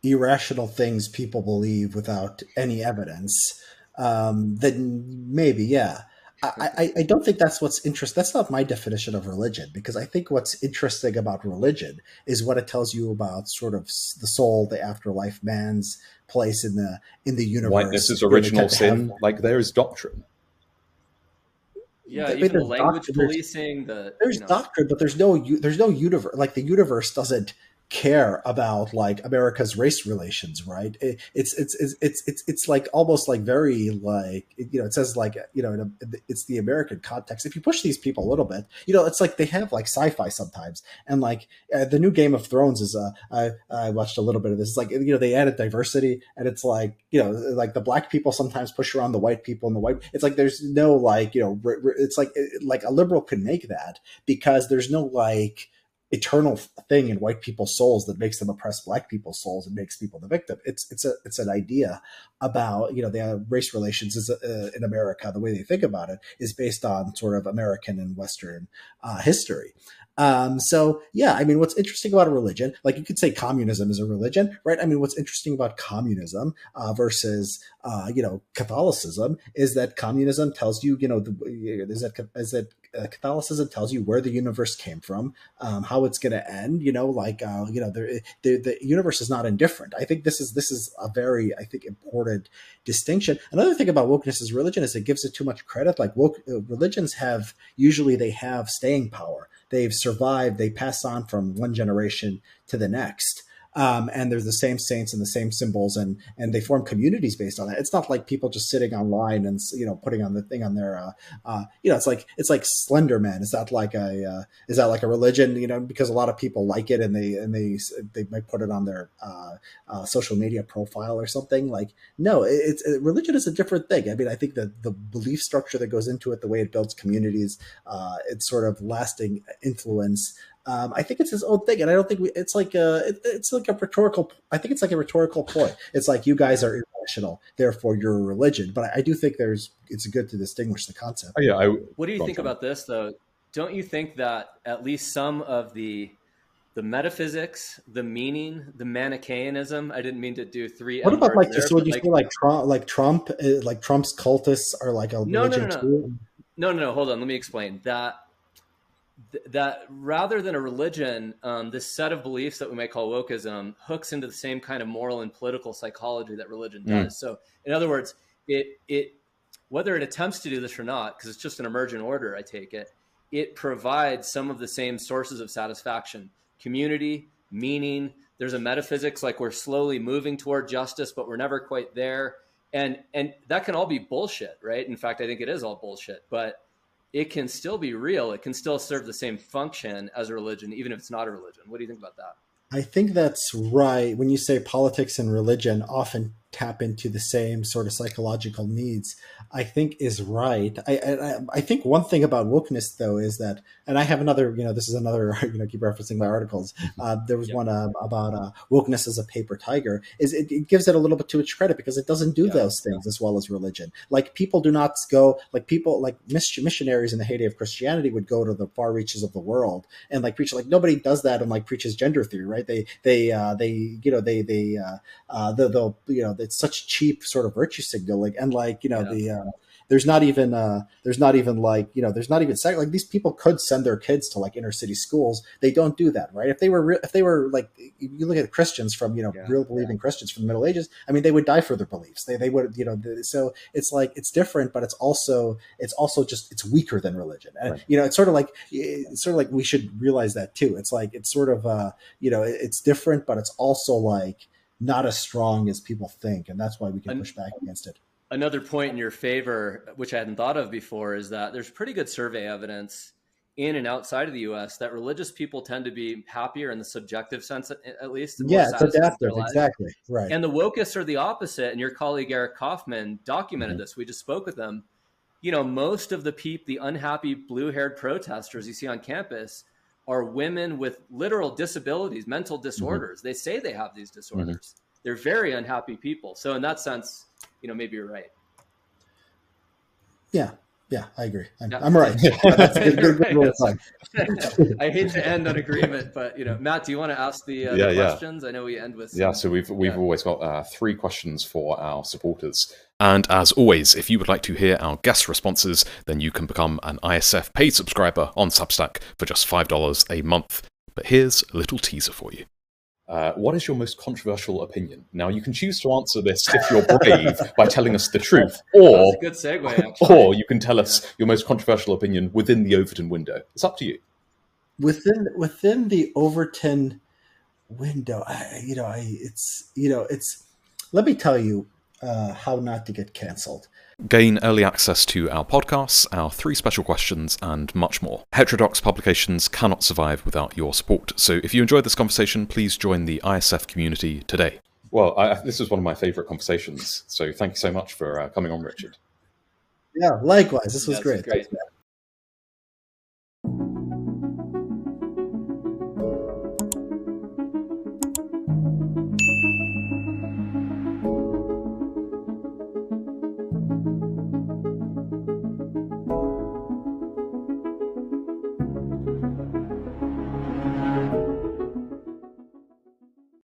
irrational things people believe without any evidence, um, then maybe, yeah. I, I, I don't think that's what's interesting. That's not my definition of religion because I think what's interesting about religion is what it tells you about sort of the soul, the afterlife, man's place in the in the universe. Whiteness is original sin. Have, like there is doctrine. Yeah, the, even the language doctrine, policing. The there's you know. doctrine, but there's no there's no universe. Like the universe doesn't care about like America's race relations, right? It, it's, it's it's it's it's it's like almost like very like you know it says like you know it's the American context. If you push these people a little bit, you know it's like they have like sci-fi sometimes, and like uh, the new Game of Thrones is uh I I watched a little bit of this. It's like you know they added diversity, and it's like you know like the black people sometimes push around the white people, and the white it's like there's no like you know it's like like a liberal can make that because there's no like eternal thing in white people's souls that makes them oppress black people's souls and makes people the victim. It's it's a it's an idea about you know the race relations is uh, in America. The way they think about it is based on sort of American and Western uh, history. Um, so yeah, I mean, what's interesting about a religion, like you could say communism is a religion, right? I mean, what's interesting about communism uh, versus uh, you know Catholicism is that communism tells you, you know, the, is that is that uh, Catholicism tells you where the universe came from, um, how it's going to end. You know, like uh, you know, the, the universe is not indifferent. I think this is this is a very I think important distinction. Another thing about wokeness is religion is it gives it too much credit. Like woke uh, religions have usually they have staying power they've survived, they pass on from one generation to the next um, and they're the same saints and the same symbols, and and they form communities based on that. It's not like people just sitting online and you know putting on the thing on their, uh, uh, you know, it's like it's like Slender Man. Is that like a uh, is that like a religion? You know, because a lot of people like it and they and they they might put it on their uh, uh, social media profile or something. Like, no, it's it, religion is a different thing. I mean, I think that the belief structure that goes into it, the way it builds communities, uh, it's sort of lasting influence um, I think it's his own thing, and I don't think we, it's like a it, it's like a rhetorical. I think it's like a rhetorical point. It's like you guys are irrational, therefore you're a religion. But I, I do think there's it's good to distinguish the concept. Oh, yeah. I, what do you think about this though? Don't you think that at least some of the the metaphysics, the meaning, the Manichaeanism. I didn't mean to do three. What about like there, just would you like, say like Trump, like Trump, uh, like Trump's cultists are like a no, no, no, no. no, no, no. Hold on, let me explain that that rather than a religion, um, this set of beliefs that we might call wokeism hooks into the same kind of moral and political psychology that religion mm. does. Mm. So, in other words, it it whether it attempts to do this or not, because it's just an emergent order, I take it, it provides some of the same sources of satisfaction, community, meaning. There's a metaphysics like we're slowly moving toward justice, but we're never quite there, and and that can all be bullshit, right? In fact, I think it is all bullshit, but it can still be real. It can still serve the same function as a religion, even if it's not a religion. What do you think about that? I think that's right. When you say politics and religion often tap into the same sort of psychological needs, I think is right. I, I, I think one thing about wokeness though is that, and I have another, you know, this is another, you know, keep referencing my articles. Mm-hmm. Uh, there was yep. one uh, about uh, wokeness as a paper tiger. Is it, it, gives it a little bit too much credit because it doesn't do those things as well as religion. Like people do not go, like people, like missionaries in the heyday of Christianity would go to the far reaches of the world and like preach. Like nobody does that and like preaches gender theory, right? They they uh, they you know they they uh, uh, they'll you know it's such cheap sort of virtue signaling and like you know yeah. the uh, there's not even uh, there's not even like you know there's not even like these people could send their kids to like inner city schools they don't do that right if they were re- if they were like you look at christians from you know yeah, real believing yeah. christians from the middle ages i mean they would die for their beliefs they, they would you know so it's like it's different but it's also it's also just it's weaker than religion and right. you know it's sort of like it's sort of like we should realize that too it's like it's sort of uh you know it's different but it's also like not as strong as people think, and that's why we can push back against it. Another point in your favor, which I hadn't thought of before, is that there's pretty good survey evidence in and outside of the U.S. that religious people tend to be happier in the subjective sense, at least. Yeah, it's adaptive, exactly right. And the wokists are the opposite. And your colleague Eric Kaufmann documented mm-hmm. this. We just spoke with them. You know, most of the peep, the unhappy blue-haired protesters you see on campus, are women with literal disabilities, mental mm-hmm. disorders. Mm-hmm. They say they have these disorders. Mm-hmm. They're very unhappy people. So in that sense, you know, maybe you're right. Yeah. Yeah, I agree. I'm, yeah. I'm right. That's good, good, good I hate to end on agreement, but you know, Matt, do you want to ask the, uh, yeah, the questions? Yeah. I know we end with. Some, yeah, so we've we've always got uh, three questions for our supporters. And as always, if you would like to hear our guest responses, then you can become an ISF paid subscriber on Substack for just $5 a month. But here's a little teaser for you. Uh, what is your most controversial opinion? Now, you can choose to answer this if you're brave by telling us the truth, or good segue, or you can tell us yeah. your most controversial opinion within the Overton window. It's up to you. Within within the Overton window. I, you know, I it's you know it's. Let me tell you uh, how not to get cancelled. Gain early access to our podcasts, our three special questions, and much more. Heterodox publications cannot survive without your support. So if you enjoyed this conversation, please join the ISF community today. Well, I, this was one of my favorite conversations. So thank you so much for uh, coming on, Richard. Yeah, likewise. This was great. great.